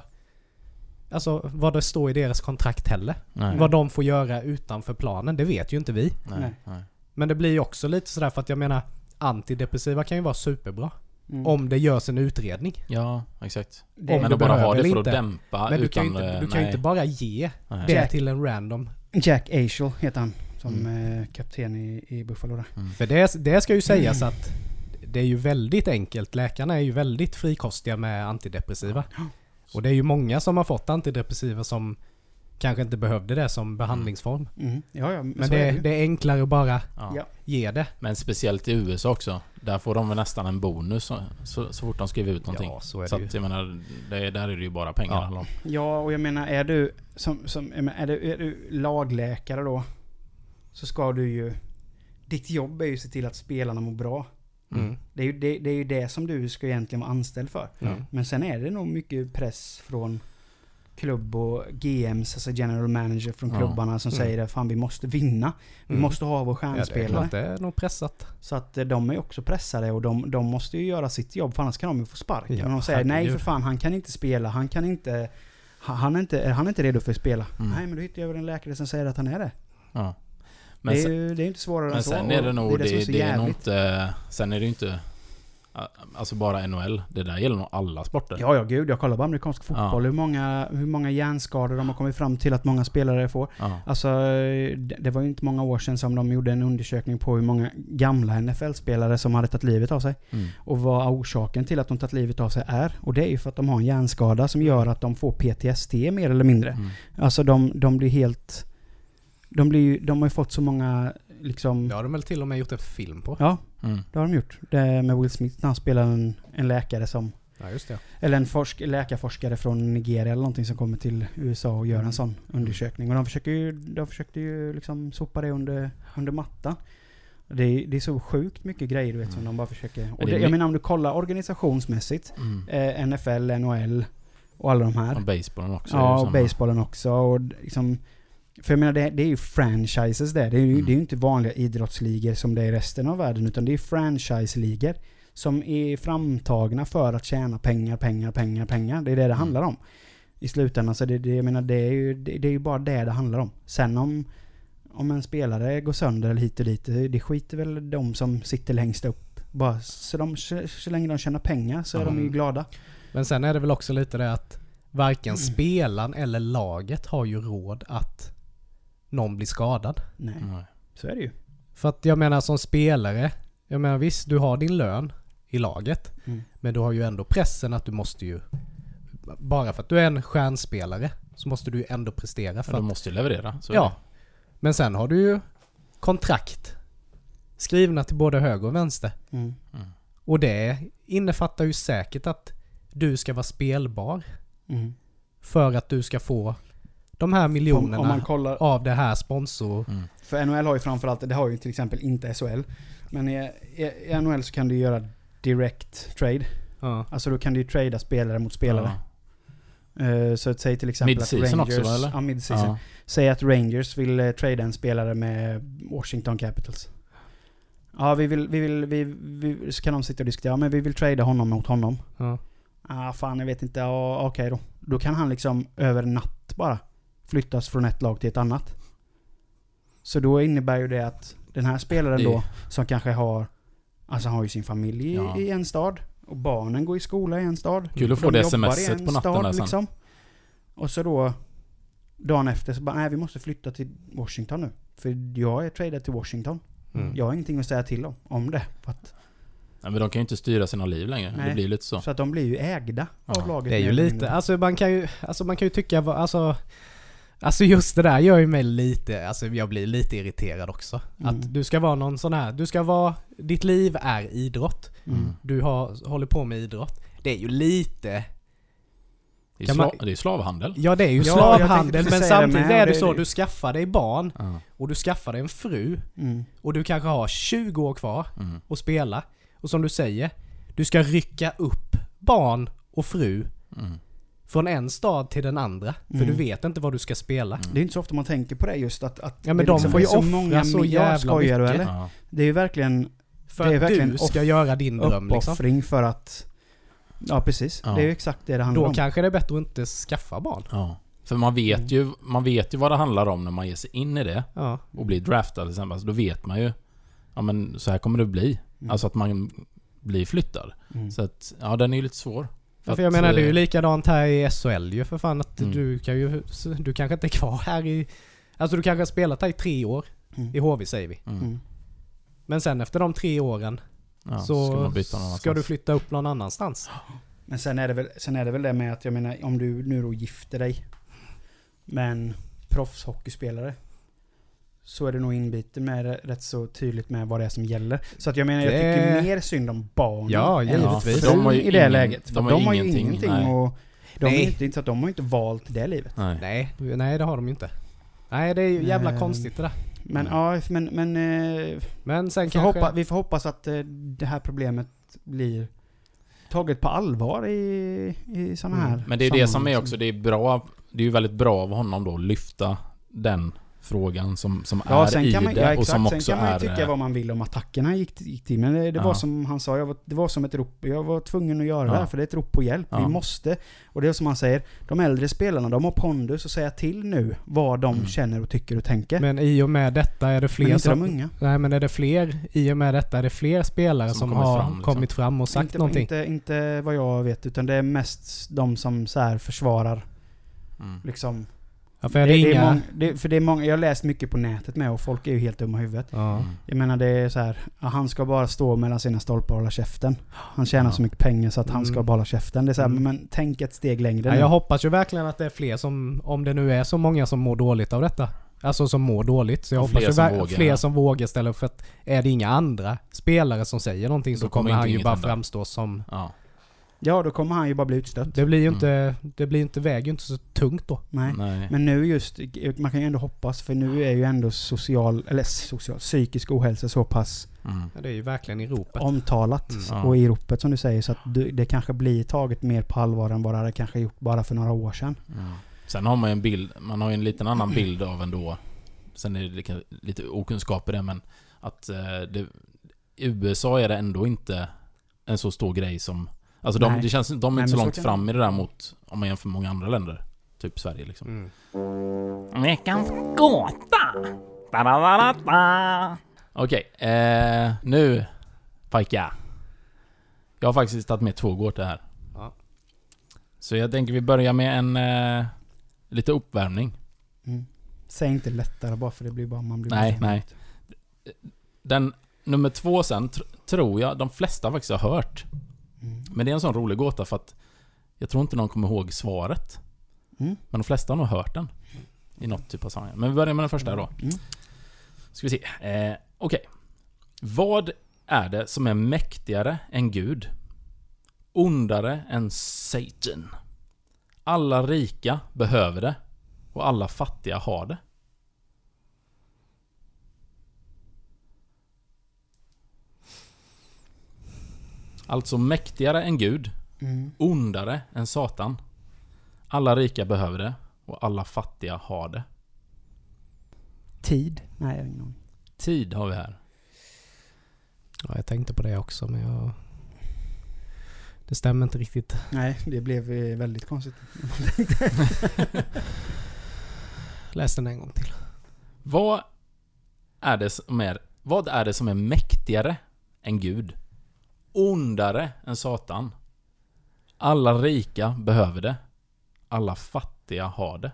Alltså vad det står i deras kontrakt heller. Nej. Vad de får göra utanför planen, det vet ju inte vi. Nej. Men det blir ju också lite sådär för att jag menar antidepressiva kan ju vara superbra. Mm. Om det görs en utredning. Ja, exakt. Det- om Men du bara ha det för att dämpa Men du utan... kan ju inte, eh, du kan inte bara ge Nej. det Jack. till en random. Jack Eichel heter han. Som Mm. eh, kapten i, i Buffalo där. Mm. För det, det ska ju sägas att det är ju väldigt enkelt. Läkarna är ju väldigt frikostiga med antidepressiva. Och det är ju många som har fått antidepressiva som kanske inte behövde det som behandlingsform. Mm. Ja, ja, men, Men så det, är det det är enklare att bara Ja. Ge det. Men speciellt i USA också. Där får de väl nästan en bonus så, så, så fort de skriver ut någonting. Ja, så är så det att ju. jag menar, det, där är det ju bara pengar Ja. Ja, och jag menar är du som, som är du, är du lagläkare då så ska du ju... Ditt jobb är ju att se till att spelarna mår bra. Mm. Det är, ju det, det är ju det som du ska egentligen vara anställd för. Ja. Men sen är det nog mycket press från klubb och GMs, alltså general manager från Ja. klubbarna som Mm. säger att fan vi måste vinna. Vi Mm. måste ha vår Ja, det är stjärnspelare. det är nog pressat. Så att eh, de är också pressade och de, de måste ju göra sitt jobb för annars kan de ju få sparken. Ja, Men de säger nej för fan, han kan inte spela, han kan inte... han- är inte, han är inte redo för att spela. Mm. Nej men då hittar jag väl en läkare som säger att han är det. Ja. Men, det, är sen, det är inte svårare men än så. sen är det nog, det, är det, som det, är nog inte... Sen är det inte... Alltså bara NHL. Det där gäller nog alla sporter. Ja, ja gud. Jag kollar på amerikansk fotboll. Hur, många, hur många hjärnskador de har kommit fram till att många spelare får. Ja. Alltså, det, det var ju inte många år sedan som de gjorde en undersökning på hur många gamla NFL-spelare som hade tagit livet av sig. Mm. Och vad orsaken till att de tagit livet av sig är. Och det är ju för att de har en hjärnskada som gör att de får PTSD mer eller mindre. Mm. Alltså de, de blir helt... De, blir, de har ju fått så många liksom... Det har de väl till och med gjort en film på? Ja, Mm. det har de gjort. Det med Will Smith när han spelar en, en läkare som... Ja, just det. Eller en forsk, läkarforskare från Nigeria eller någonting som kommer till USA och gör en sån undersökning. Och de försöker ju, de försökte ju liksom sopa det under, under mattan. Det är, det är så sjukt mycket grejer du vet som de bara försöker... Och det jag menar om du kollar organisationsmässigt. Mm. Eh, NFL, NHL och alla de här. Och basebollen också. Ja, och basebollen också. Och liksom, för jag menar, det, det är ju franchises där. Det är ju, Mm. det är ju inte vanliga idrottsligor som det är i resten av världen. Utan det är franchise-ligor. Som är framtagna för att tjäna pengar, pengar, pengar, pengar. Det är det det Mm. handlar om. I slutändan. Så det, det, jag menar, det, är ju, det, det är ju bara det det handlar om. Sen om, om en spelare går sönder eller hit och dit. Det, skiter väl de som sitter längst upp. Bara, så, de, så, länge de tjänar pengar så är de ju Mm. glada. Men sen är det väl också lite det att varken spelaren eller laget har ju råd att någon blir skadad. Nej, Nej. så är det ju. För att jag menar som spelare, jag menar visst du har din lön i laget. Mm. Men du har ju ändå pressen att du måste ju, bara för att du är en stjärnspelare så måste du ju ändå prestera. För de att, måste ju leverera. Ja. Men sen har du ju kontrakt skrivna till både höger och vänster. Mm. Mm. Och det innefattar ju säkert att du ska vara spelbar Mm. för att du ska få de här Om, miljonerna om man kollar, av det här sponsor... Mm. för NHL har ju framförallt, det har ju till exempel inte SHL. Men i, i, i NHL så kan du göra direct trade. Ja. Alltså då kan du ju trada spelare mot spelare. Eh, så att säg till exempel att Rangers... också, va, eller? Ja, mid-season. Ja. Säg att Rangers vill uh, trada en spelare med Washington Capitals. Ja, vi vill, vi vill, vi, vi, så kan de sitta och diskutera, ja, men vi vill trada honom mot honom. Ja. Ah, fan jag vet inte, ja, okej då. Då kan han liksom över natt bara flyttas från ett lag till ett annat. Så då innebär ju det att den här spelaren Det- då, som kanske har, alltså har ju sin familj i, Ja. i en stad. Och barnen går i skola i en stad. Kul att få De det smset på natten stad, där sen. liksom. Och så då, dagen efter så bara, nej vi måste flytta till Washington nu. För jag är tradad till Washington. Mm. Jag har ingenting att säga till om, om det. För, att, Nej, men de kan ju inte styra sina liv längre. Nej. Det blir lite så. så att de blir ju ägda Ja. av laget. Det är ju lite, mindre. alltså man kan ju, alltså man kan ju tycka, vad- alltså Alltså just det där gör ju mig lite, alltså jag blir lite irriterad också. Mm. Att du ska vara någon sån här, du ska vara, ditt liv är idrott. Mm. Du har, håller på med idrott. Det är ju lite, Det är, sla- man- det är slavhandel. ja det är ju Ja, slavhandel men det, samtidigt men är det det- så, det- du skaffar dig barn Ja. och du skaffar dig en fru Mm. och du kanske har 20 år kvar Mm. att spela. Och som du säger, du ska rycka upp barn och fru Mm. Från en stad till den andra. För Mm. du vet inte vad du ska spela. Mm. Det är inte så ofta man tänker på det just att... att Ja, men det de liksom får ju så offra många så jävla skojar du mycket. eller? Ja. Det är ju verkligen För Det är att verkligen du ska göra din dröm liksom. för att... Ja, precis. Ja. Det är ju exakt det det handlar Då om. kanske det är bättre att inte skaffa barn. Ja. För man vet, Mm. ju, man vet ju vad det handlar om när man ger sig in i det Ja. och blir draftad till exempel. Så då vet man ju Ja men så här kommer det bli. Mm. Alltså att man blir flyttad. Mm. Så att, ja den är ju lite svår. För, att, jag menar det är ju eh, likadant här i SHL ju för fan att Mm. du kan ju, du kanske inte är kvar här i... Alltså du kanske har spelat här i tre år. Mm. I HV säger vi. Mm. Mm. Men sen efter de tre åren Ja, så ska man byta någon ska du flytta upp någon annanstans. Men sen är, det väl, sen är det väl det med att jag menar om du nu då gifter dig med en proffshockeyspelare så är det nog inbiten med rätt så tydligt med vad det är som gäller. Så att jag menar jag Det- tycker mer synd om barnen Ja, än givetvis. frun De har ju i det ingen- läget. De de, har har ju ingenting, nej. och de, är Nej. inte, inte så att de har ju inte valt det livet. Nej. Nej, nej det har de ju inte. Nej det är ju jävla Nej. konstigt det där. Men Mm. ja, men, men eh, Men sen vi, får kanske... hoppa, vi får hoppas att eh, det här problemet blir taget på allvar i, i sådana Mm. här Men det är det som är också, det är bra det är ju väldigt bra av honom då att lyfta den frågan som, som Ja, är sen i kan man, det ja, och som Sen också kan man ju är... tycka eh, vad man vill om attackerna gick, gick till. Men det, det var Ja. som han sa, jag var, det var som ett rop. Jag var tvungen att göra Ja. det här för det är ett rop på hjälp. Ja. Vi måste. Och det är som han säger, de äldre spelarna de har pondus att säga till nu vad de Mm. känner och tycker och tänker. Men i och med detta är det Men fler inte som... de unga. Nej men är det fler, i och med detta är det fler spelare Som som, kommit har fram, liksom. kommit fram och sagt inte, någonting? Inte, inte vad jag vet, utan det är mest de som så här försvarar Mm. liksom. Ja, för är det, inga... mång- det, för det är många, jag har läst mycket på nätet med och folk är ju helt dumma i huvudet. Ja. Jag menar det är så här, han ska bara stå mellan sina stolpar och hålla käften. Han tjänar Ja. så mycket pengar så att han ska Mm. bara hålla käften. Det är så här, Mm. men tänk ett steg längre Ja, jag hoppas ju verkligen att det är fler som, om det nu är så många som mår dåligt av detta. Alltså som mår dåligt. Så jag Och hoppas fler som vågar. fler som vågar ställa upp. För att är det inga andra spelare som säger någonting så Då kommer kommer han ju bara framstå som... Ja. Då kommer han ju bara bli utstött. Det blir ju Mm. inte... Det blir inte, väger ju inte så tungt då. Nej. Nej. Men nu just, man kan ju ändå hoppas för nu är ju ändå social, eller social, psykisk ohälsa så pass Mm. Ja, Det är ju verkligen i ropet. omtalat. Mm. Ja. Och i ropet som du säger så att du, det kanske blir taget mer på allvar än vad det hade kanske gjort bara för några år sedan. Mm. Sen har man ju en bild, man har ju en liten annan bild av ändå Sen är det lite okunskap i det men Att eh, det, i USA är det ändå inte en så stor grej som Alltså de, Nej. det känns, de är Nej, inte så långt fram i det där mot Om man jämför med många andra länder Typ Sverige liksom Mm. Veckans gåta! Okej, eh, nu Pajka Jag har faktiskt tagit med två gåtor här Ja. Så jag tänker vi börjar med en eh, Lite uppvärmning Mm. Säg inte lättare bara för det blir bara man blir Nej, nej. Den nummer två sen tr tror jag de flesta faktiskt har hört. Mm. Men det är en sån rolig gåta för att jag tror inte någon kommer ihåg svaret. Mm. Men de flesta har nog hört den. I något typ av sammanhang. Men vi börjar med den första då. Mm. Ska vi se. Eh, Okej. Vad är det som är mäktigare än Gud? Ondare än Satan? Alla rika behöver det. Och alla fattiga har det. Alltså mäktigare än Gud, Mm. ondare än Satan. Alla rika behöver det och alla fattiga har det. Tid? Nej, jag har ingen aning. Tid har vi här. Ja, jag tänkte på det också men jag... Det stämmer inte riktigt. Nej, det blev eh, väldigt konstigt. Läs den en gång till. Vad är det som är, vad är det som är mäktigare än Gud? Ondare än Satan? Alla rika behöver det. Alla fattiga har det.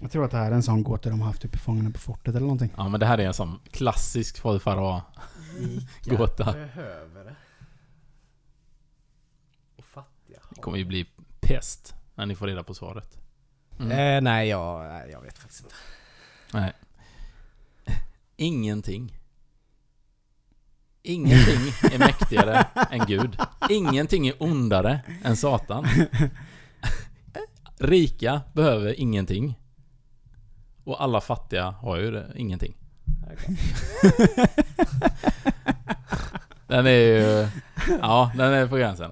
Jag tror att det här är en sån gåta de har haft uppe i Fångarna på fortet eller någonting. Ja men det här är en sån klassisk Farah gåta. behöver det. Och fattiga Det kommer ju bli pest när ni får reda på svaret. Mm. Eh, nej, jag, nej, jag vet faktiskt inte. Nej. Ingenting. Ingenting är mäktigare än Gud. Ingenting är ondare än Satan. Rika behöver ingenting. Och alla fattiga har ju det, ingenting. Den är ju... Ja, den är på gränsen.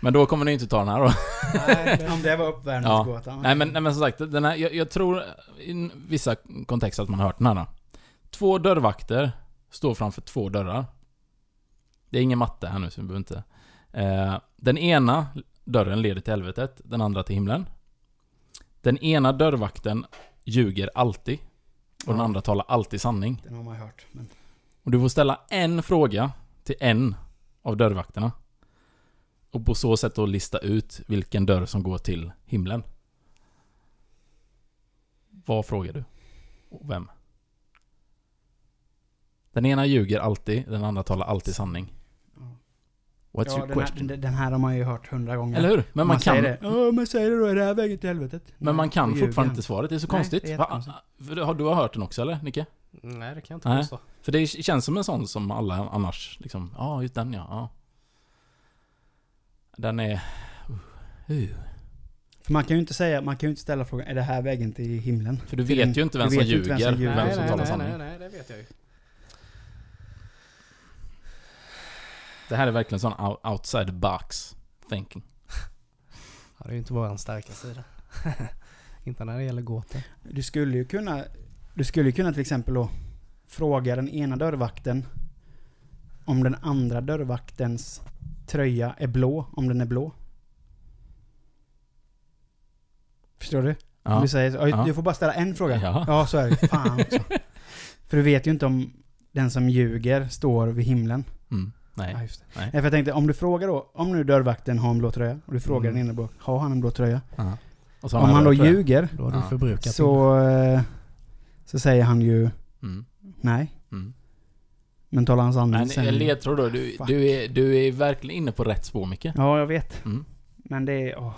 Men då kommer ni inte ta den här då. Nej, om det var uppvärmningsgåtan. Nej men, nej, men som sagt, den här, jag, jag tror i vissa kontexter att man har hört den här. Då. Två dörrvakter står framför två dörrar. Det är ingen matte här nu så vi behöver inte... Eh, den ena dörren leder till helvetet, den andra till himlen. Den ena dörrvakten ljuger alltid. Och den Ja. andra talar alltid sanning. Den har man hört. Men... Och du får ställa en fråga till en av dörrvakterna. Och på så sätt då lista ut vilken dörr som går till himlen. Vad frågar du? Och vem? Den ena ljuger alltid, den andra talar alltid sanning. Ja. What's ja, your den, här, question? den, den här har man ju hört hundra gånger. Eller hur? Men man, kan... säger det. Ja, men säger det då, är det här vägen till helvetet? Men Nej, man kan fortfarande inte svaret, det är så Nej, konstigt. det är har, du har hört den också eller Nicke? Nej, det kan jag inte Nej. påstå. För det känns som en sån som alla annars liksom, ja ah, just den ja, ja. Den är... Uh, uh. För man kan ju inte säga, man kan ju inte ställa frågan, är det här vägen till himlen? För du vet ju inte vem som ljuger, vem som nej, nej, talar nej, sanning. nej, nej, det vet jag ju. Det här är verkligen sån out- outside box thinking. det är ju inte våran starka sida. inte när det gäller gåtor. Du skulle ju kunna, du skulle ju kunna till exempel då fråga den ena dörrvakten om den andra dörrvaktens tröja är blå, om den är blå. Förstår du? Om Ja. du säger. Ja. Du får bara ställa en fråga. Ja. ja så är det. Fan också. För du vet ju inte om den som ljuger står vid himlen. Mm. Nej. Ja, just det. Nej. Nej, för jag tänkte, om du frågar då, om nu dörrvakten har en blå tröja, och du frågar Mm. den ena har han en blå tröja? Ja. Och så Om man han då tröja. ljuger, Då har du förbrukat din- så, eh, så säger han ju Mm. nej. Mm. Men talar han sanning Men sen... en ledtråd då. Du, Fuck. du, är, du är verkligen inne på rätt spår Micke. Ja, jag vet. Mm. Men det är... Åh.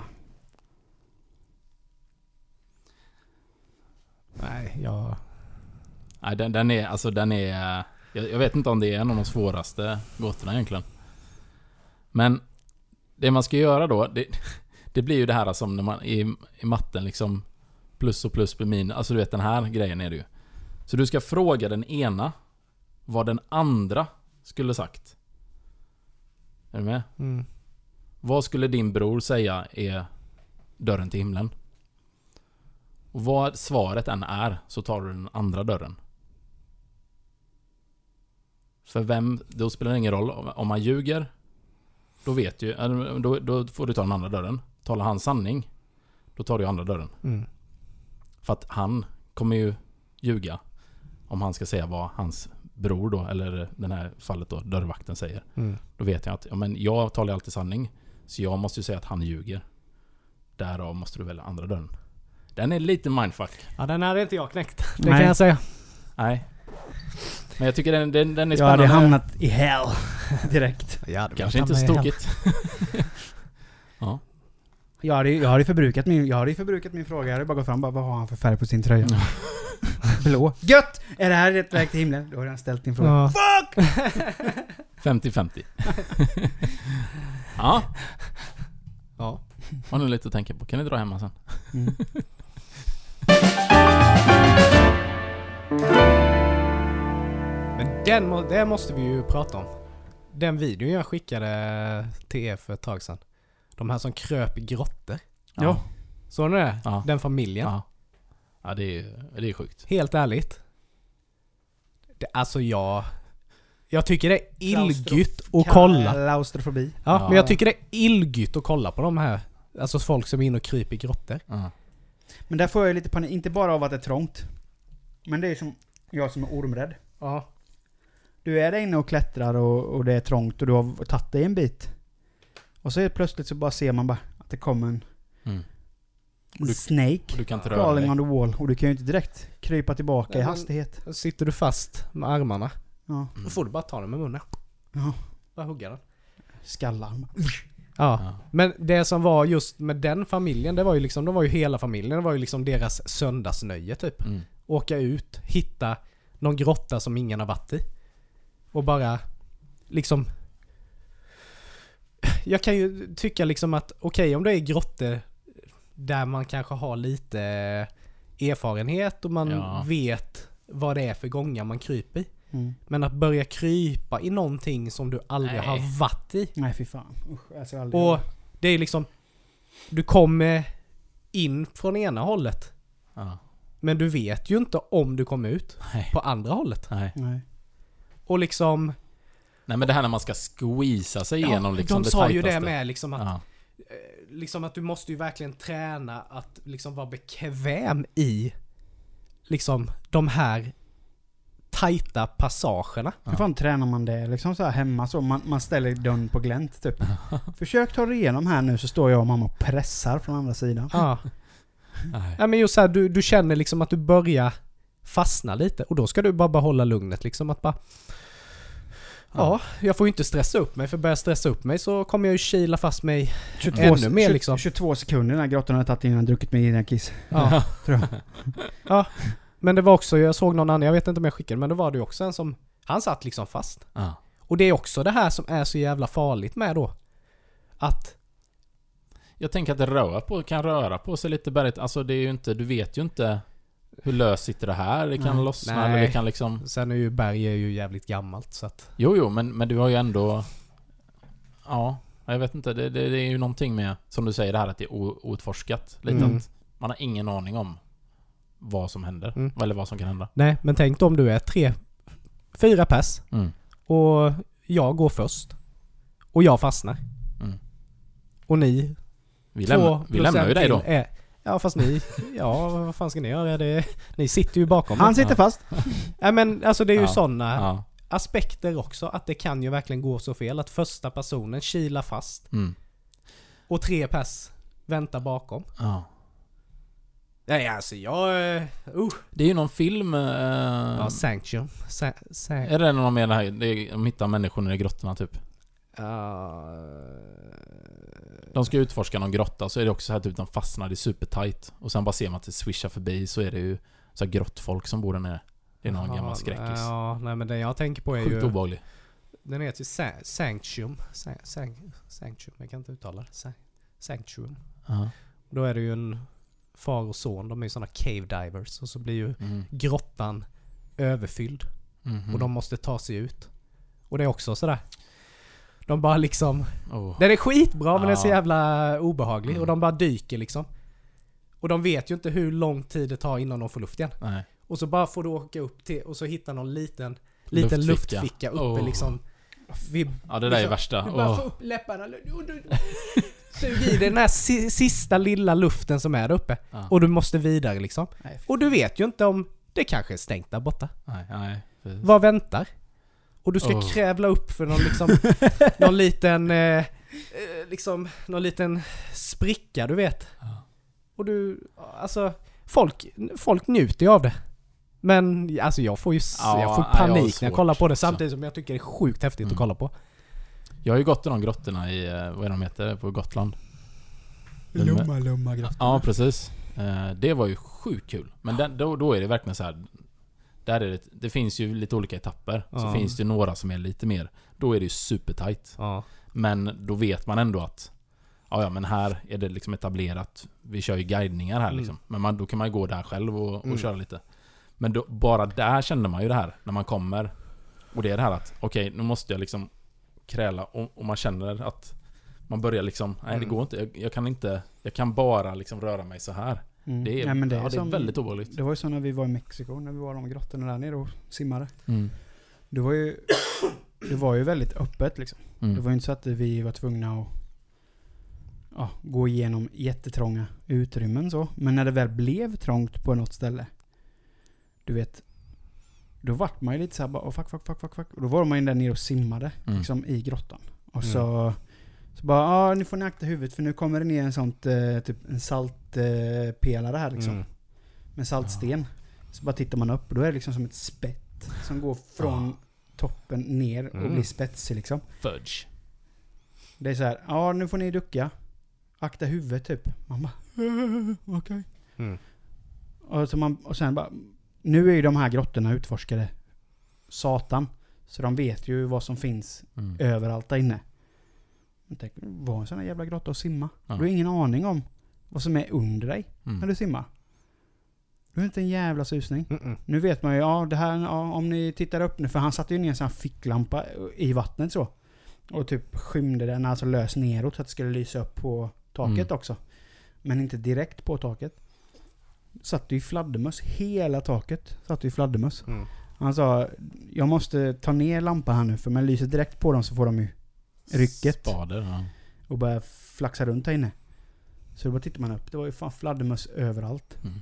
Nej, jag... Nej, den, den är, alltså den är... Jag, jag vet inte om det är en av de svåraste gåtorna egentligen. Men det man ska göra då, det, det blir ju det här som när man i, i matten liksom plus och plus blir minus. Alltså du vet den här grejen är det ju. Så du ska fråga den ena vad den andra skulle sagt. Är du med? Mm. Vad skulle din bror säga är dörren till himlen? Och vad svaret än är så tar du den andra dörren. För vem, då spelar det ingen roll. Om- man ljuger, då vet ju, eller då, då får du ta den andra dörren. Talar han sanning, då tar du andra dörren. Mm. För att han kommer ju ljuga om han ska säga vad hans bror då, eller den här fallet då, dörrvakten säger. Mm. Då vet jag att, ja men jag talar alltid sanning. Så jag måste ju säga att han ljuger. Därav måste du välja andra dörren. Den är lite mindfuck. Ja, den hade inte jag knäckt. Det Nej. kan jag säga. Nej. Men jag tycker den, den, den är Jag hade spännande. hamnat i hell direkt. Ja, Kanske inte så tokigt. ja. Jag hade, jag hade förbrukat min, jag hade förbrukat min fråga. Jag hade bara gått fram och bara, vad har han för färg på sin tröja? Blå. Gött! Är det här rätt väg till himlen? Då har jag ställt din fråga. Ja. Fuck! 50-50. ja, ja. har ni lite att tänka på. Kan ni dra hemma sen? Mm. Men den, det måste vi ju prata om. Den videon jag skickade till er för ett tag sedan. De här som kröp i grottor. Ja. Såg ni det? Ja. Den familjen. Ja. Ja, det är, det är sjukt. Helt ärligt. Det, alltså jag... Jag tycker det är illgytt att kolla. Klaustrofobi. Ja, Ja. men jag tycker det är illgytt att kolla på de här. Alltså folk som är inne och kryper i grottor. Ja. Men där får jag lite panik, inte bara av att det är trångt. Men det är som jag som är ormrädd. Ja. Du är där inne och klättrar och, och det är trångt och du har tagit dig en bit. Och så är det plötsligt så bara ser man bara att det kommer en Mm. du- snake Och du kan inte röra crawling dig. on the wall. Och du kan ju inte direkt krypa tillbaka Nej, i hastighet. Sitter du fast med armarna. Ja. Då får du bara ta den med munnen. ja. Bara hugga den. Skallarm. Ja. Ja. Men det som var just med den familjen, det var ju liksom, de var ju hela familjen. Det var ju liksom deras söndagsnöje typ. Mm. Åka ut, hitta någon grotta som ingen har varit i. Och bara liksom... Jag kan ju tycka liksom att okej om det är grottor där man kanske har lite erfarenhet och man Ja. vet vad det är för gångar man kryper i. Mm. Men att börja krypa i någonting som du aldrig Nej. har varit i. Nej fy fan. Usch, jag ska aldrig Och det är liksom... Du kommer in från ena hållet. Ja. Men du vet ju inte om du kommer ut Nej. på andra hållet. Nej. Nej. Och liksom... Nej men det här när man ska squeeza sig igenom liksom de det sa ju det med liksom att, Ja. eh, liksom att du måste ju verkligen träna att liksom vara bekväm i liksom de här tajta passagerna. Hur fan tränar man det liksom så här hemma så? Man, man ställer dörren på glänt typ. Försök ta dig igenom här nu så står jag och mamma och pressar från andra sidan. Ja. Nej. ja men just så här, du, du känner liksom att du börjar fastna lite och då ska du bara behålla lugnet liksom att bara Ja, jag får ju inte stressa upp mig för börjar jag stressa upp mig så kommer jag ju kila fast mig 22, Ännu mer 20 liksom. 22 sekunder den här grottan har jag tagit innan jag druckit min egen kiss. Ja. Tror jag. Men det var också, jag såg någon annan, jag vet inte om jag skickade men då var det ju också en som Han satt liksom fast. Ja. Och det är också det här som är så jävla farligt med då. Att Jag tänker att det rör på, kan röra på sig lite berget. Alltså det är ju inte, du vet ju inte hur löst sitter det här. Det kan Nej. lossna Nej. eller det kan liksom... sen är ju berg är ju jävligt gammalt så att Jo, jo, men, men du har ju ändå... Ja. Ja, Jag vet inte, det, det, det är ju någonting med, som du säger det här att det är outforskat. Lite Mm. att man har ingen aning om vad som händer. Mm. Eller vad som kan hända. Nej, men tänk om du är tre, fyra pers Mm. och jag går först. Och jag fastnar. Mm. Och ni, Vi, två lämnar, vi lämnar ju dig då. Är, ja fast ni, ja vad fan ska ni göra? Det, ni sitter ju bakom Han sitter fast. Nej men alltså det är ju Ja. sådana Ja. aspekter också. Att det kan ju verkligen gå så fel. Att första personen kilar fast Mm. och tre pers väntar bakom. ja. Nej alltså jag... Uh, uh. Det är ju någon film... eh, Ja, Sanction. Sa, sa, är det någon med det här, de hittar människor nere i grottorna typ? De ska utforska någon grotta, så är det också så här typ de fastnar, det är supertight. Och sen bara ser man att det swishar förbi, så är det ju så här grottfolk som bor där nere. Det är någon Jaha, gammal skräckis. Ja, nej men den jag tänker på är Sjukt ju... obehaglig. Den heter ju Sa- Sanctium. Sa- San- Sanctium, jag kan inte uttala det. Sa- Sanctium. Ja. Då är det ju en far och son, de är ju sådana cave divers. Och så blir ju Mm. grottan överfylld. Mhm. Och de måste ta sig ut. Och det är också sådär. De bara liksom... Oh. Den är skitbra men den är så Ja. jävla obehaglig. Mm. Och de bara dyker liksom. Och de vet ju inte hur lång tid det tar innan de får luft igen. Nej. Och så bara får du åka upp till och så hitta någon liten, liten luftficka, Luftficka. uppe Oh. liksom. Vid, Ja, det där är liksom, värsta. Du bara Åh. får upp läpparna. och du- Sug i den här si, sista lilla luften som är där uppe. Ja. Och du måste vidare liksom. Nej, Och du vet ju inte om det kanske är stängt där borta. Nej, nej. Vad väntar? Och du ska Oh. krävla upp för någon liksom, någon liten, eh, eh, liksom, någon liten spricka du vet. Ja. Och du, alltså, folk, folk njuter ju av det. Men alltså jag får ju Ja, jag får nej, jag panik när jag svårt kollar på det samtidigt som jag tycker det är sjukt häftigt Mm. att kolla på. Jag har ju gått i de grottorna i, eh, vad är de heter, på Gotland. Lumma, lumma grottor. Ja, precis. Eh, Det var ju sjukt kul. Men den, då, då är det verkligen så här. Där är det, det finns ju lite olika etapper. Så Ja. finns det några som är lite mer... Då är det ju supertight. Ja. Men då vet man ändå att... Ja, ja, men här är det liksom etablerat. Vi kör ju guidningar här Mm. liksom. Men man, då kan man ju gå där själv och, och Mm. köra lite. Men då, bara där kände man ju det här. När man kommer. Och det är det här att, okej, nu måste jag liksom kräla. Och, och man känner att man börjar liksom, nej det Mm. går inte. Jag, jag kan inte, jag kan bara liksom röra mig så här. Mm. Det är, Nej, men det, ja, är det är som, väldigt obehagligt. Det var ju så när vi var i Mexiko, när vi var i de grottorna där nere och simmade. Mm. Det var ju, det var ju väldigt öppet liksom. Det Mm. var ju inte så att vi var tvungna att ja, gå igenom jättetrånga utrymmen så. Men när det väl blev trångt på något ställe. Du vet. Då vart man ju lite såhär bara, oh, fuck, fuck, fuck, fuck, fuck. Och då var man ju där nere och simmade. Mm. Liksom i grottan. Och Mm. så, så bara, ja nu får ni akta huvudet för nu kommer det ner en sånt, eh, typ en saltpelare eh, här liksom. Mm. Med saltsten. Så bara tittar man upp och då är det liksom som ett spett. Som går från toppen ner och Mm. blir spetsig liksom. Fudge. Det är så här, ja nu får ni ducka. Akta huvudet typ. Man bara, okej. Mm. Och, så man, och sen bara, nu är ju de här grottorna utforskade satan. Så de vet ju vad som finns Mm. överallt där inne. Tänk, var en sån här jävla grotta och simma. Ja. Du har ingen aning om vad som är under dig när Mm. du simmar. Du har inte en jävla susning. Mm-mm. Nu vet man ju, ja det här, ja, om ni tittar upp nu, för han satte ju ner en sån här ficklampa i vattnet så. Och typ skymde den, alltså lös neråt så att det skulle lysa upp på taket Mm. också. Men inte direkt på taket. Satt ju fladdermöss, hela taket satt ju fladdermöss. Mm. Han sa, jag måste ta ner lampan här nu för om jag lyser direkt på dem så får de ju rycket Spader, ja. och börja flaxa runt här inne. Så då bara tittar man upp, det var ju fan fladdermöss överallt. Mm.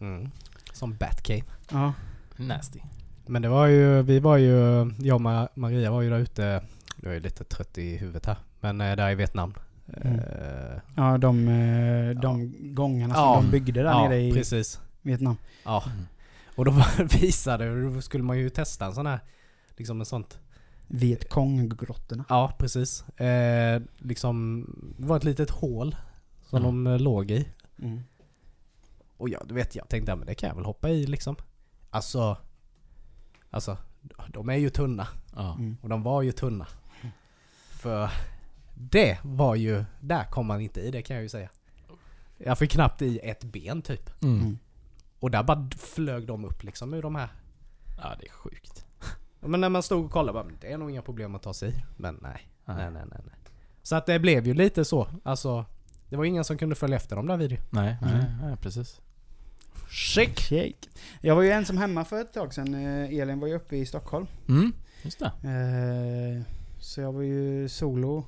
Mm. Som Batcave. Ja. Nasty. Men det var ju, vi var ju, jag och Ma- Maria var ju där ute, jag är lite trött i huvudet här, men eh, där i Vietnam. Mm. Eh, Ja, de, eh, de gångarna som Ja. de byggde där ja, nere i precis. Vietnam. Ja. Mm. Och då visade, då skulle man ju testa en sån här, liksom en sånt. Vietkong-grottorna. Ja, precis. Eh, liksom, det var ett litet hål som Mm. de eh, låg i. Mm. Och ja, du vet jag tänkte, ja, men det kan jag väl hoppa i liksom. Alltså, alltså, de är ju tunna. Ja. Mm. Och de var ju tunna. För det var ju, där kom man inte i det kan jag ju säga. Jag fick knappt i ett ben typ. Mm. Mm. Och där bara flög de upp liksom ur de här. ja, det är sjukt. Men när man stod och kollade bara, "Men det är nog inga problem att ta sig i. Men nej. Nej. Nej, nej, nej. nej. Så att det blev ju lite så. Alltså, det var ingen som kunde följa efter dem där video. Nej, nej, Mm. nej, precis. Chic! Shake. Jag var ju ensam hemma för ett tag sedan. Eh, Elin var ju uppe i Stockholm. Mm, just det. Eh, så jag var ju solo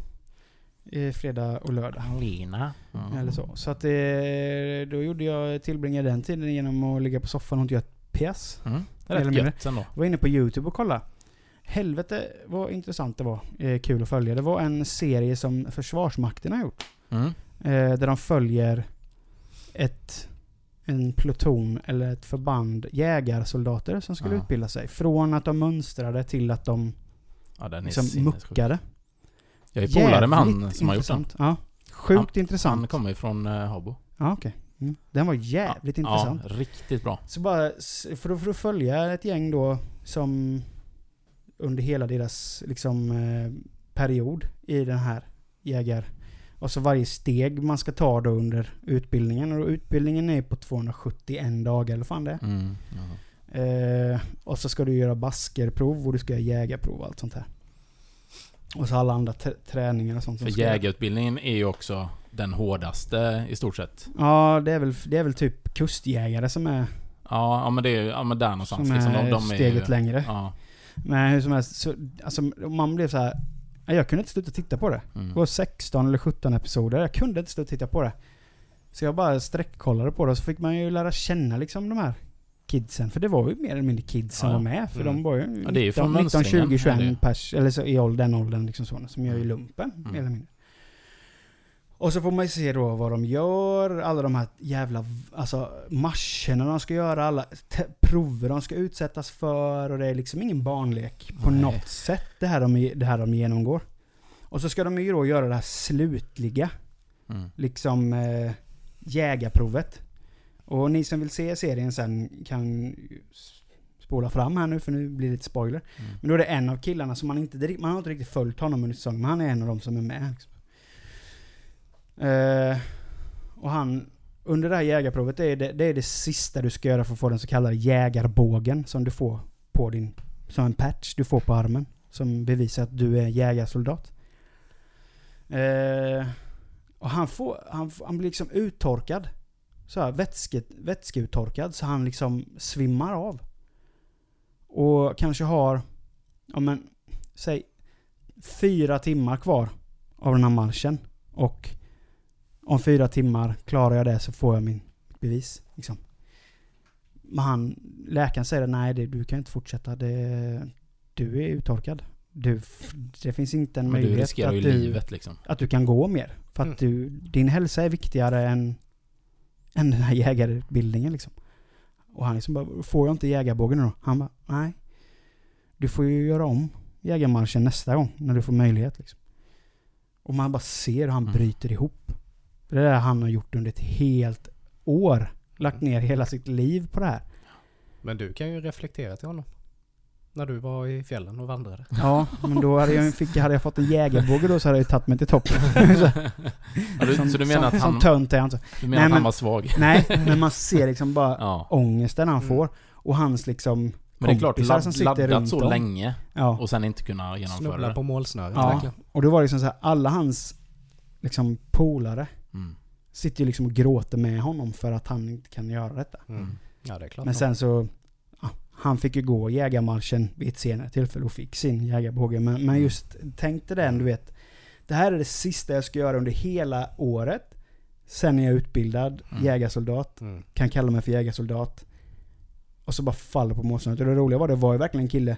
i fredag och lördag. Lina. Mm. Eller så. Så att eh, då gjorde jag, tillbringade den tiden genom att ligga på soffan och inte göra piss. Mm. Det är rätt gött ändå. var inne på YouTube och kolla. Helvete vad intressant det var. Eh, kul att följa. Det var en serie som Försvarsmakten har gjort. Mm. Eh, där de följer ett, en pluton eller ett förband jägarsoldater som skulle Ja. utbilda sig. Från att de mönstrade till att de Ja, liksom muckade. Jag är polare med han som har gjort den. Ja. Sjukt intressant. Han kommer ju från uh, Habo. Ja, okej. Mm. Den var jävligt intressant. Ja, riktigt bra. Så bara för att, för att följa ett gäng då som under hela deras liksom eh, period i den här jägar... Och så varje steg man ska ta då under utbildningen. Och utbildningen är på 271 dagar eller fan det. Mm. Ja. eh, Och så ska du göra baskerprov och du ska göra jägarprov och allt sånt här. Och så alla andra träningar och sånt För jägarutbildningen är ju också den hårdaste i stort sett. Ja, det är, väl, det är väl typ kustjägare som är, Ja, ja men det är ja, men där någonstans. som är liksom, de, de är steget ju, längre. Ja. Men hur som helst, så, alltså, man blev så här. Jag kunde inte sluta titta på det. Mm. Det var 16 eller 17 episoder. Jag kunde inte sluta titta på det. Så jag bara sträckkollade på det så fick man ju lära känna liksom de här kidsen. För det var ju mer eller mindre kids som Ja, var med. För Mm. de var ju Ja, det är ju 19, från 19 20, mönstringen, är det 21 ju. pers. Eller så i den åldern liksom så. Som gör ju lumpen, Mm. mer eller mindre. Och så får man ju se då vad de gör, alla de här jävla alltså, marscherna de ska göra, alla prover de ska utsättas för och det är liksom ingen barnlek på Nej. något sätt det här, de, det här de genomgår. Och så ska de ju då göra det här slutliga, Mm. liksom eh, jägarprovet. Och ni som vill se serien sen kan spola fram här nu för nu blir det lite spoiler. Mm. Men då är det en av killarna som man inte, man har inte riktigt följt honom under säsongen, men han är en av dem som är med. Liksom. Eh, och han, under det här jägarprovet, det är det, det är det sista du ska göra för att få den så kallade jägarbågen som du får på din, som en patch du får på armen. Som bevisar att du är jägarsoldat. Eh, och han får, han, han blir liksom uttorkad. Så här, vätske, vätskeuttorkad så han liksom svimmar av. Och kanske har, ja men, säg fyra timmar kvar av den här marschen. Och om fyra timmar klarar jag det så får jag min bevis. Liksom. Men han, läkaren säger nej det, du kan inte fortsätta. Det, du är uttorkad. Du, det finns inte en Men du möjlighet riskerar att ju du, livet liksom. att du kan gå mer. För att du, din hälsa är viktigare än, än den här jägarutbildningen liksom. Och han liksom bara, får jag inte jägarbågen då? Han bara, nej. Du får ju göra om jägarmarschen nästa gång när du får möjlighet liksom. Och man bara ser hur han Mm. bryter ihop. Det är det han har gjort under ett helt år. Lagt ner hela sitt liv på det här. Men du kan ju reflektera till honom. När du var i fjällen och vandrade. Ja, men då hade jag, fick, hade jag fått en jägarbåge då så hade jag ju tagit mig till toppen. Ja, du, som, så du menar som, att han, som tönt är han så. du menar Nej, att han men- var svag? Nej, men man ser liksom bara Ja. ångesten han Mm. får. Och hans liksom Men det är klart, kompisar som ladd, sitter laddat runt så om. länge Ja. och sen inte kunna genomföra Snubbla det. på målsnöret Ja. verkligen. Och då var det liksom så här, alla hans liksom polare Mm. sitter ju liksom och gråter med honom för att han inte kan göra detta. Mm. Ja det är klart. Men sen så, ja, han fick ju gå jägarmarschen vid ett senare tillfälle och fick sin jägarbåge. Men, men Mm. just, tänk dig den du vet. Det här är det sista jag ska göra under hela året. Sen är jag utbildad Mm. jägarsoldat. Mm. kan kalla mig för jägarsoldat. Och så bara faller på målsnöret. Och det roliga var, det var ju verkligen en kille.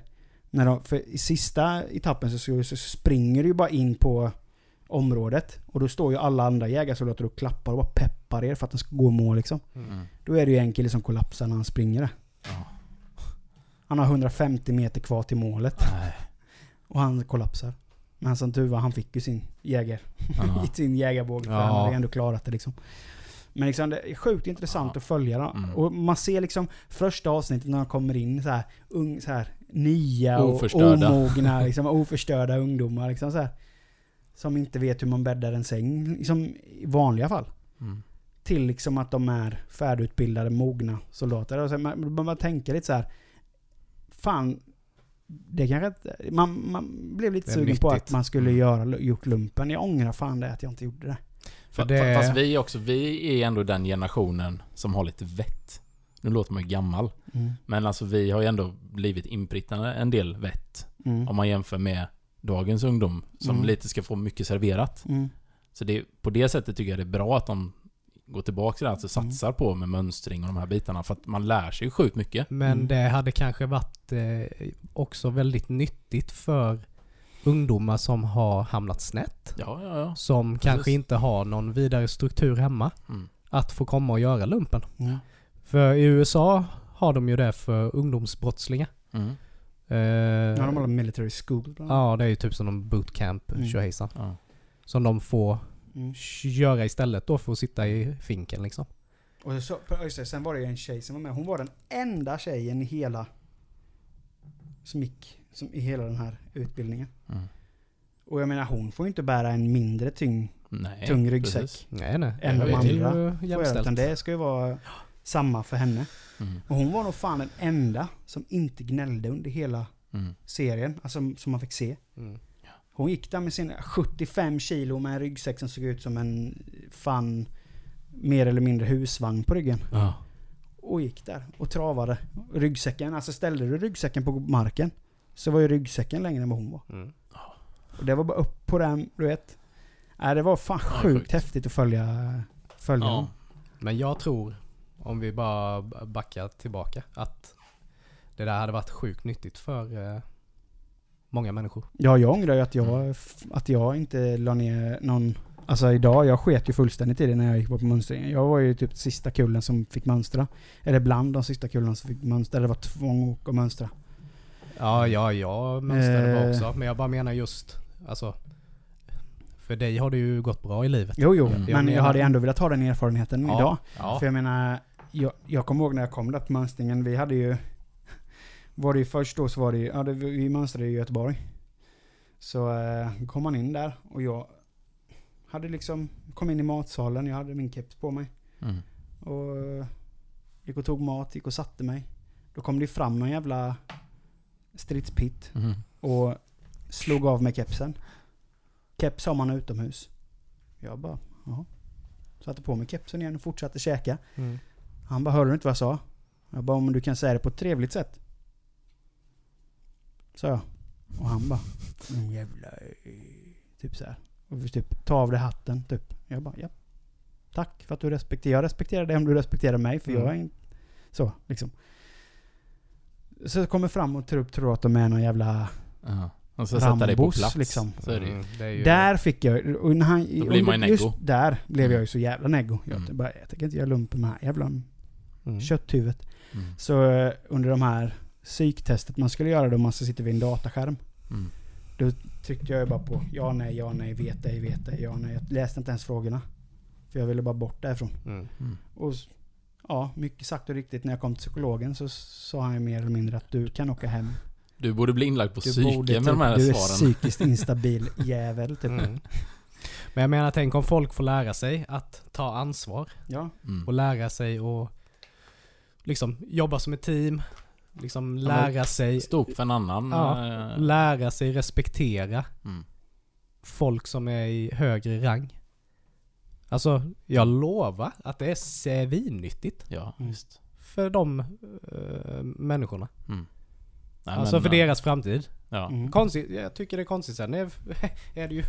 När de, för i sista etappen så, så, så springer du ju bara in på området. Och då står ju alla andra jägarsoldater och klappar och bara peppar er för att den ska gå i mål liksom. Mm. Då är det ju en kille som kollapsar när han springer. där. Ja. Han har 150 meter kvar till målet. Nej. Och han kollapsar. Men som tur var, han fick ju sin jägar. Ja. i sin jägarbåge. För Ja. han hade ändå klarat det liksom. Men liksom det är sjukt intressant Ja. att följa dem. Mm. Och man ser liksom första avsnittet när de kommer in så här, ung, så här nya och omogna, liksom, oförstörda ungdomar. Liksom så här, som inte vet hur man bäddar en säng, liksom, i vanliga fall. Mm. Till liksom att de är färdigutbildade, mogna soldater. Och så man, man bara tänker lite så här. Fan, det kanske man, man blev lite sugen på nyttigt. att man skulle Mm. göra, gjort lumpen. Jag ångrar fan det att jag inte gjorde det. För det- Fast vi är också, vi är ändå den generationen som har lite vett. Nu låter man ju gammal. Men alltså vi har ju ändå blivit inprittade en del vett. Mm. Om man jämför med dagens ungdom som Mm. lite ska få mycket serverat. Mm. Så det, på det sättet tycker jag det är bra att de går tillbaka till det, alltså Mm. satsar på med mönstring och de här bitarna. För att man lär sig ju sjukt mycket. Men Mm. det hade kanske varit eh, också väldigt nyttigt för ungdomar som har hamnat snett. Ja, ja, ja. Som Precis. kanske inte har någon vidare struktur hemma. Mm. Att få komma och göra lumpen. Mm. För i USA har de ju det för ungdomsbrottslingar. Mm. Eh, Ja, de har military school bland ja, det är ju typ som en bootcamp, Mm. tjohejsan. Ja. Som de får Mm. göra istället då för att sitta i finken liksom. Och så, just det, sen var det ju en tjej som var med. Hon var den enda tjejen i hela... Som gick som, i hela den här utbildningen. Mm. Och jag menar hon får ju inte bära en mindre tyng, Nej, tung ryggsäck. precis. Nej nej. Än det de är ju andra. göra, jämställt. Utan det ska ju vara samma för henne. Mm. Och hon var nog fan den enda som inte gnällde under hela Mm. serien. Alltså som man fick se. Mm. Hon gick där med sina 75 kilo med en ryggsäck som såg ut som en fan mer eller mindre husvagn på ryggen. Ja. Och gick där och travade. Ryggsäcken, alltså ställde du ryggsäcken på marken så var ju ryggsäcken längre än vad hon var. Mm. Och det var bara upp på den, du vet. Nej, det var fan Ja, sjukt sjukt. häftigt att följa, följa Ja. dem. Men jag tror, om vi bara backar tillbaka, att det där hade varit sjukt nyttigt för eh, många människor. Ja, jag ångrar ju att jag, Mm. att jag inte la ner någon... Alltså idag, jag sket ju fullständigt i det när jag gick på mönstringen. Jag var ju typ sista kullen som fick mönstra. Eller bland de sista kullarna som fick mönstra. Det var tvång att mönstra. Ja, ja, jag mönstrade Eh. också. Men jag bara menar just, alltså. För dig har det ju gått bra i livet. Jo, jo. Mm. Men Jag hade ändå velat ha den erfarenheten Ja, idag. Ja. För jag menar, jag, jag kommer ihåg när jag kom där på mönstringen. Vi hade ju... Var det ju först då så var det ju... Ja, det, vi mönstrade i Göteborg. Så eh, kom man in där och jag hade liksom... Kom in i matsalen, jag hade min keps på mig. Mm. Och eh, gick och tog mat, gick och satte mig. Då kom det ju fram någon jävla stridspitt Mm. och slog av mig kepsen. Keps har man utomhus. Jag bara, ja. Satte på mig kepsen igen och fortsatte käka. Mm. Han bara, hörde du inte vad jag sa? Jag bara, om du kan säga det på ett trevligt sätt. Sa jag. Och han bara, mm, jävla... eh", Typ så här. Och vi typ, ta av dig hatten, typ. Jag bara, ja. Tack för att du respekterar. Jag respekterar dig om du respekterar mig, för jag är Mm. inte... Så, liksom. Så jag kommer fram och tar upp tråten med någon jävla... Ja. Och så sätta dig på plats. liksom. Så är det ju. Mm, det är ju, Där fick jag... Och när han, Då blir man ju just neggo. där blev jag ju så jävla neggo. Jag, Mm. bara, jag tänker inte göra lumpen med det här jävla Mm. kötthuvudet. Mm. Så eh, under de här psyktestet man skulle göra då man ska sitta vid en dataskärm. Mm. Då tryckte jag ju bara på ja, nej, ja, nej, vet ej, vet ej, ja, nej. Jag läste inte ens frågorna. För jag ville bara bort därifrån. Mm. Mm. Och ja, mycket sagt och riktigt. När jag kom till psykologen så sa han ju mer eller mindre att du kan åka hem. Du borde bli inlagd på Du psyke borde med typ- de här Du är svaren. psykiskt instabil jävel typ. Mm. Men jag menar, tänk om folk får lära sig att ta ansvar. Ja. Mm. Och lära sig och liksom jobba som ett team. Liksom Ja, lära sig, Stå upp för en annan. Ja, eh, lära sig respektera mm. folk som är i högre rang. Alltså, jag lovar att det är svinnyttigt Ja, Mm. visst. för de eh, människorna. Mm. Nej, alltså men, för eh, deras framtid. Ja. Mm. Konstigt, jag tycker det är konstigt sen är, är det ju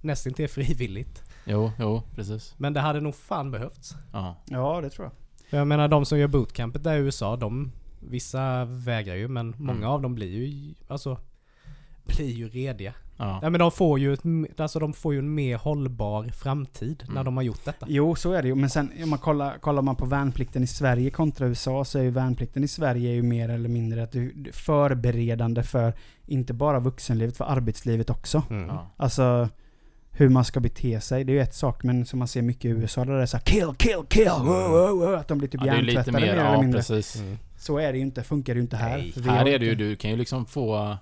nästan till frivilligt. Jo, jo, precis. Men det hade nog fan behövts. Ja. ja, det tror jag. Jag menar de som gör bootcampet där i USA, de, vissa vägrar ju men många Mm. av dem blir ju, alltså, blir ju rediga. Ja. Ja men de får ju, ett, alltså de får ju en mer hållbar framtid när Mm. de har gjort detta. Jo, så är det ju. Men sen om man kollar, kollar man på värnplikten i Sverige kontra USA så är ju värnplikten i Sverige ju mer eller mindre att du du- förberedande för inte bara vuxenlivet, för arbetslivet också. Mm. Ja. Alltså hur man ska bete sig. Det är ju ett sak, men som man ser mycket i USA där det är så här, kill, kill, kill! Wow, wow, wow, att de blir typ Ja, hjärntvättade mer, mer eller ja mindre. precis. Mm. Så är det ju inte, funkar det ju inte här. Nej, Här är det ju, du kan ju liksom få...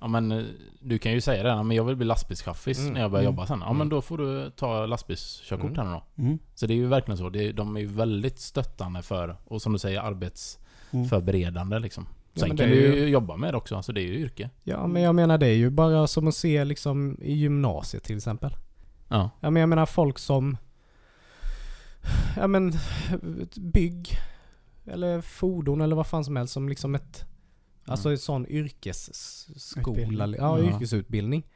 Ja men du kan ju säga det, men jag vill bli lastbilschaffis Mm. när jag börjar Mm. jobba sen. Ja Mm. men då får du ta lastbilskörkort Mm. här nu då. Mm. Så det är ju verkligen så. Det är, de är ju väldigt stöttande för, och som du säger, Mm. arbetsförberedande liksom. Ja, Sen men kan du ju- jobba med det också, alltså det är ju yrke. Ja men jag menar det är ju bara som att se liksom i gymnasiet till exempel. Ja. Ja men jag menar folk som Ja men bygg eller fordon eller vad fan som helst som liksom ett Alltså en sån yrkesskola, ja, Ja. yrkesutbildning.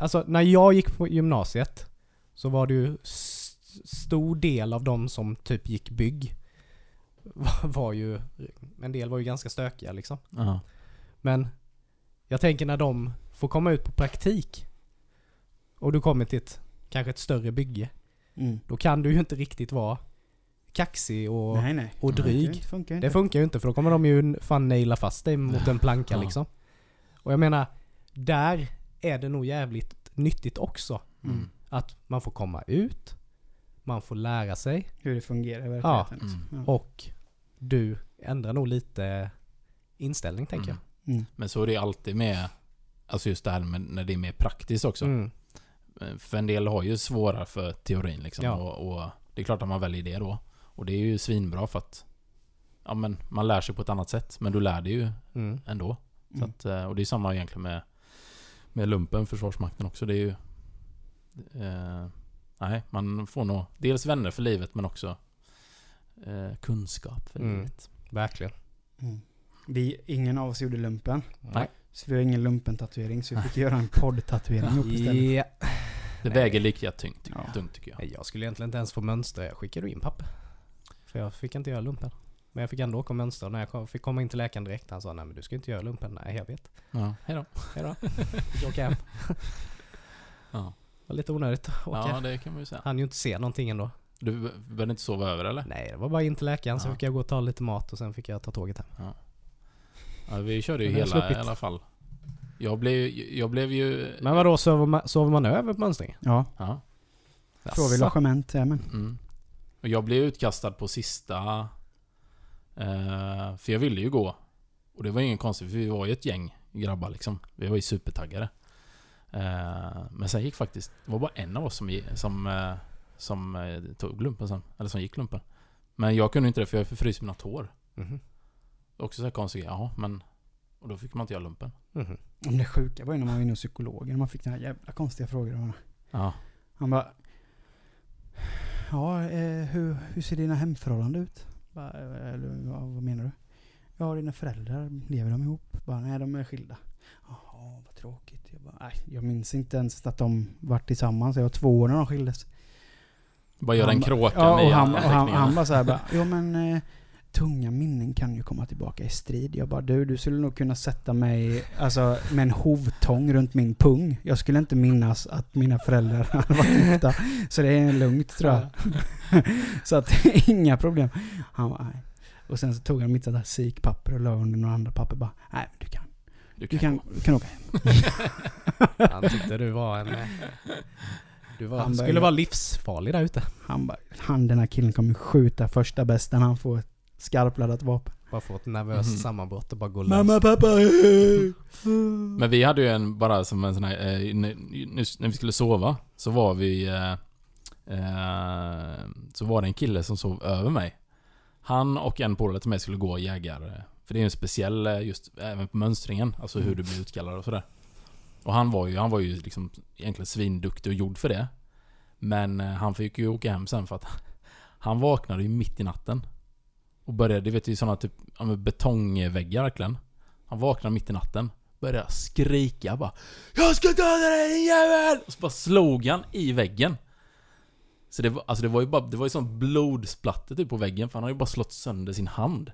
Alltså när jag gick på gymnasiet så var det ju s- stor del av de som typ gick bygg var, ju, en del var ju ganska stökiga liksom. Ja. Men jag tänker när de får komma ut på praktik och du kommer till ett, kanske ett större bygge. Mm. Då kan du ju inte riktigt vara kaxig och, nej, nej. och Nej, dryg. Det funkar inte. Det funkar ju inte för då kommer de ju fan naila fast dig mot en planka Ja. liksom. Och jag menar, där är det nog jävligt nyttigt också. Mm. Att man får komma ut, man får lära sig Hur det fungerar i verkligheten. Ja. liksom. Ja. och du ändrar nog lite inställning tänker jag. Mm. Mm. Men så är det alltid med, alltså just det här med när det är mer praktiskt också. Mm. För en del har ju svårare för teorin liksom. Ja. Och, och det är klart att man väljer det då. Och det är ju svinbra för att Ja men man lär sig på ett annat sätt. Men du lär dig ju Mm. ändå. Så Mm. att, eh, och det är samma egentligen med Med lumpen, Försvarsmakten också. Det är ju eh, Nej, man får nog dels vänner för livet men också eh, kunskap för Mm. livet. Verkligen. Mm. Vi, ingen av oss gjorde lumpen. Nej. Så vi har ingen lumpen-tatuering, så vi fick göra en podd-tatuering ihop istället. Ja. Det Nej. väger lika tungt, Ja. tungt tycker jag. Nej, Jag skulle egentligen inte ens få mönstra. Jag skickade in papper. För jag fick inte göra lumpen. Men jag fick ändå åka och mönstra. När jag kom, fick komma in till läkaren direkt. Han sa nej men du ska inte göra lumpen. Nej jag vet. Ja, hejdå. Hejdå. Fick åka hem. Ja. Var lite onödigt att åka. ja, det kan man ju säga. Han ju inte se någonting ändå. Du be- behövde inte sova över eller? Nej det var bara in till läkaren. Så Ja. fick jag gå och ta lite mat och sen fick jag ta tåget hem. Ja, vi körde ju hela sluppit. i alla fall. Jag blev, jag blev ju... Men vadå sover man, sover man över på mönstringen? Ja, Ja. får vi Jaså? logement, ja, men. Mm. Och jag blev utkastad på sista... Eh, för jag ville ju gå. Och det var ingen konstigt, för vi var ju ett gäng grabbar liksom. Vi var ju supertaggade. Eh, men sen gick faktiskt... Det var bara en av oss som, som, eh, som eh, tog lumpen sen. Eller som gick lumpen. Men jag kunde inte det för jag förfryste mina tår. Mhm. Också så här konstigt. Ja, men... Och då fick man inte göra lumpen. Om det sjuka var ju när man var inne hos psykologen och man fick den här jävla konstiga frågor av honom. Ja. Han bara... Ja, eh, hur, hur ser dina hemförhållanden ut? Bara, eller, vad, vad menar du? Ja, dina föräldrar, lever de ihop? Bara, nej, de är skilda. Jaha, vad tråkigt. Jag, bara, nej, jag minns inte ens att de varit tillsammans. Jag var två år när de skildes. Bara göra Han en ba- kråka ja, och han, och han, han bara såhär bara, jo men eh, tunga minnen kan ju komma tillbaka i strid. Jag bara, du, du skulle nog kunna sätta mig, alltså med en hovtång runt min pung. Jag skulle inte minnas att mina föräldrar hade varit gifta. Så det är lugnt tror jag. så att, inga problem. Han bara, nej. Och sen så tog han mitt sådär här psykpapper och la under några andra papper bara, nej men du kan, Du du kan, kan, du kan åka hem. Han tyckte du var en... Du var, Han skulle vara livsfarlig där ute. Han bara, han den här killen kommer skjuta första bästa när han får ett skarpladdat vapen. Bara få ett nervöst Mhm. sammanbrott och bara gå lös. Mamma, pappa! Men vi hade ju en, bara som en sån här, eh, när vi skulle sova, så var vi... Eh, eh, så var det en kille som sov över mig. Han och en polare till mig skulle gå jägare. För det är en speciell, eh, just även på mönstringen, alltså hur du blir utkallad och sådär. Och han var ju, han var ju liksom egentligen svinduktig och gjord för det. Men eh, han fick ju åka hem sen för att han vaknade ju mitt i natten. Och började, du vet ju sådana typ, ja, betongväggar verkligen. Han vaknade mitt i natten. Började skrika bara Jag ska döda dig din jävel! Och så bara slog han i väggen. Så det var, alltså det var ju bara, det var ju sån blodsplatte typ på väggen för han hade ju bara slått sönder sin hand.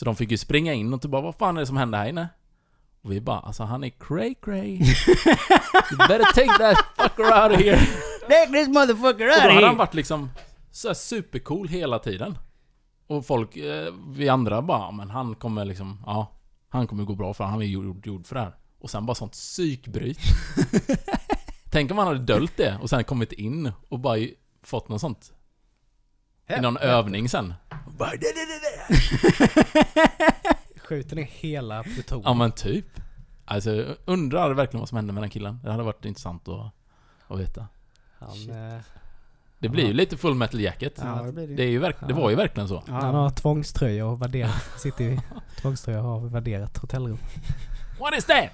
Så de fick ju springa in och typ bara vad fan är det som händer här inne? Och vi bara alltså han är cray cray. you better take that fucker out of here. Take this motherfucker Och då hade han varit liksom så supercool hela tiden. Och folk, eh, vi andra bara, "Ja, men han kommer liksom, ja. Han kommer gå bra för han är gjord, gjord för det här. Och sen bara sånt psykbryt. Tänk om han hade döljt det och sen kommit in och bara fått något sånt. I någon övning sen. Bara, "Det, det, det, det." Skjuter ner hela plutonen. Ja men typ. Alltså jag undrar verkligen vad som hände med den killen. Det hade varit intressant att, att veta. Han, eh, Det blir ju lite full metal jacket. Ja, det blir det. Det, är ju verk, det var ju verkligen så. han har tvångströja och sitter i tvångströja har värderat hotellrum. What is that?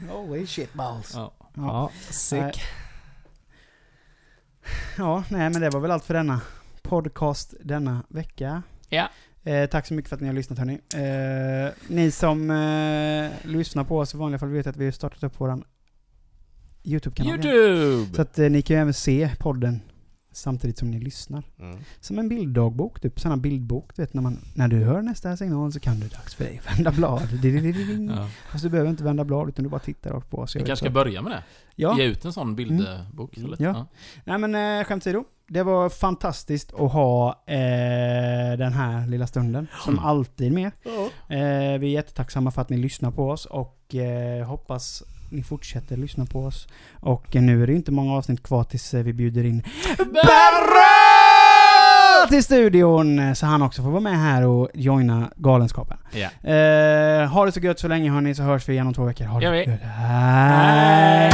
Holy shit balls. Ja. Ja, sick. Ja, nej men det var väl allt för denna podcast denna vecka. Ja. Eh, tack så mycket för att ni har lyssnat hörni. Eh, ni som eh, lyssnar på oss i vanliga fall vet att vi har startat upp våran YouTube-kanal. YouTube! Så att eh, ni kan ju även se podden samtidigt som ni lyssnar. Mm. Som en bilddagbok, typ sån här bildbok. Du vet när, man, när du hör nästa signal så kan det dags för dig att vända blad. Ja. Fast du behöver inte vända blad utan du bara tittar rakt på oss. Vi kanske ska börja med det? Ja. Ge ut en sån bildbok istället? Ja. Nej men eh, skämt åsido. Det var fantastiskt att ha eh, den här lilla stunden. Som alltid med. Eh, vi är jättetacksamma för att ni lyssnar på oss och eh, hoppas ni fortsätter lyssna på oss. Och eh, nu är det inte många avsnitt kvar tills eh, vi bjuder in Berra till studion! Så han också får vara med här och joina Galenskapen. Eh, ha det så gött så länge hörni, så hörs vi igen om två veckor. Ha det gött. Hej!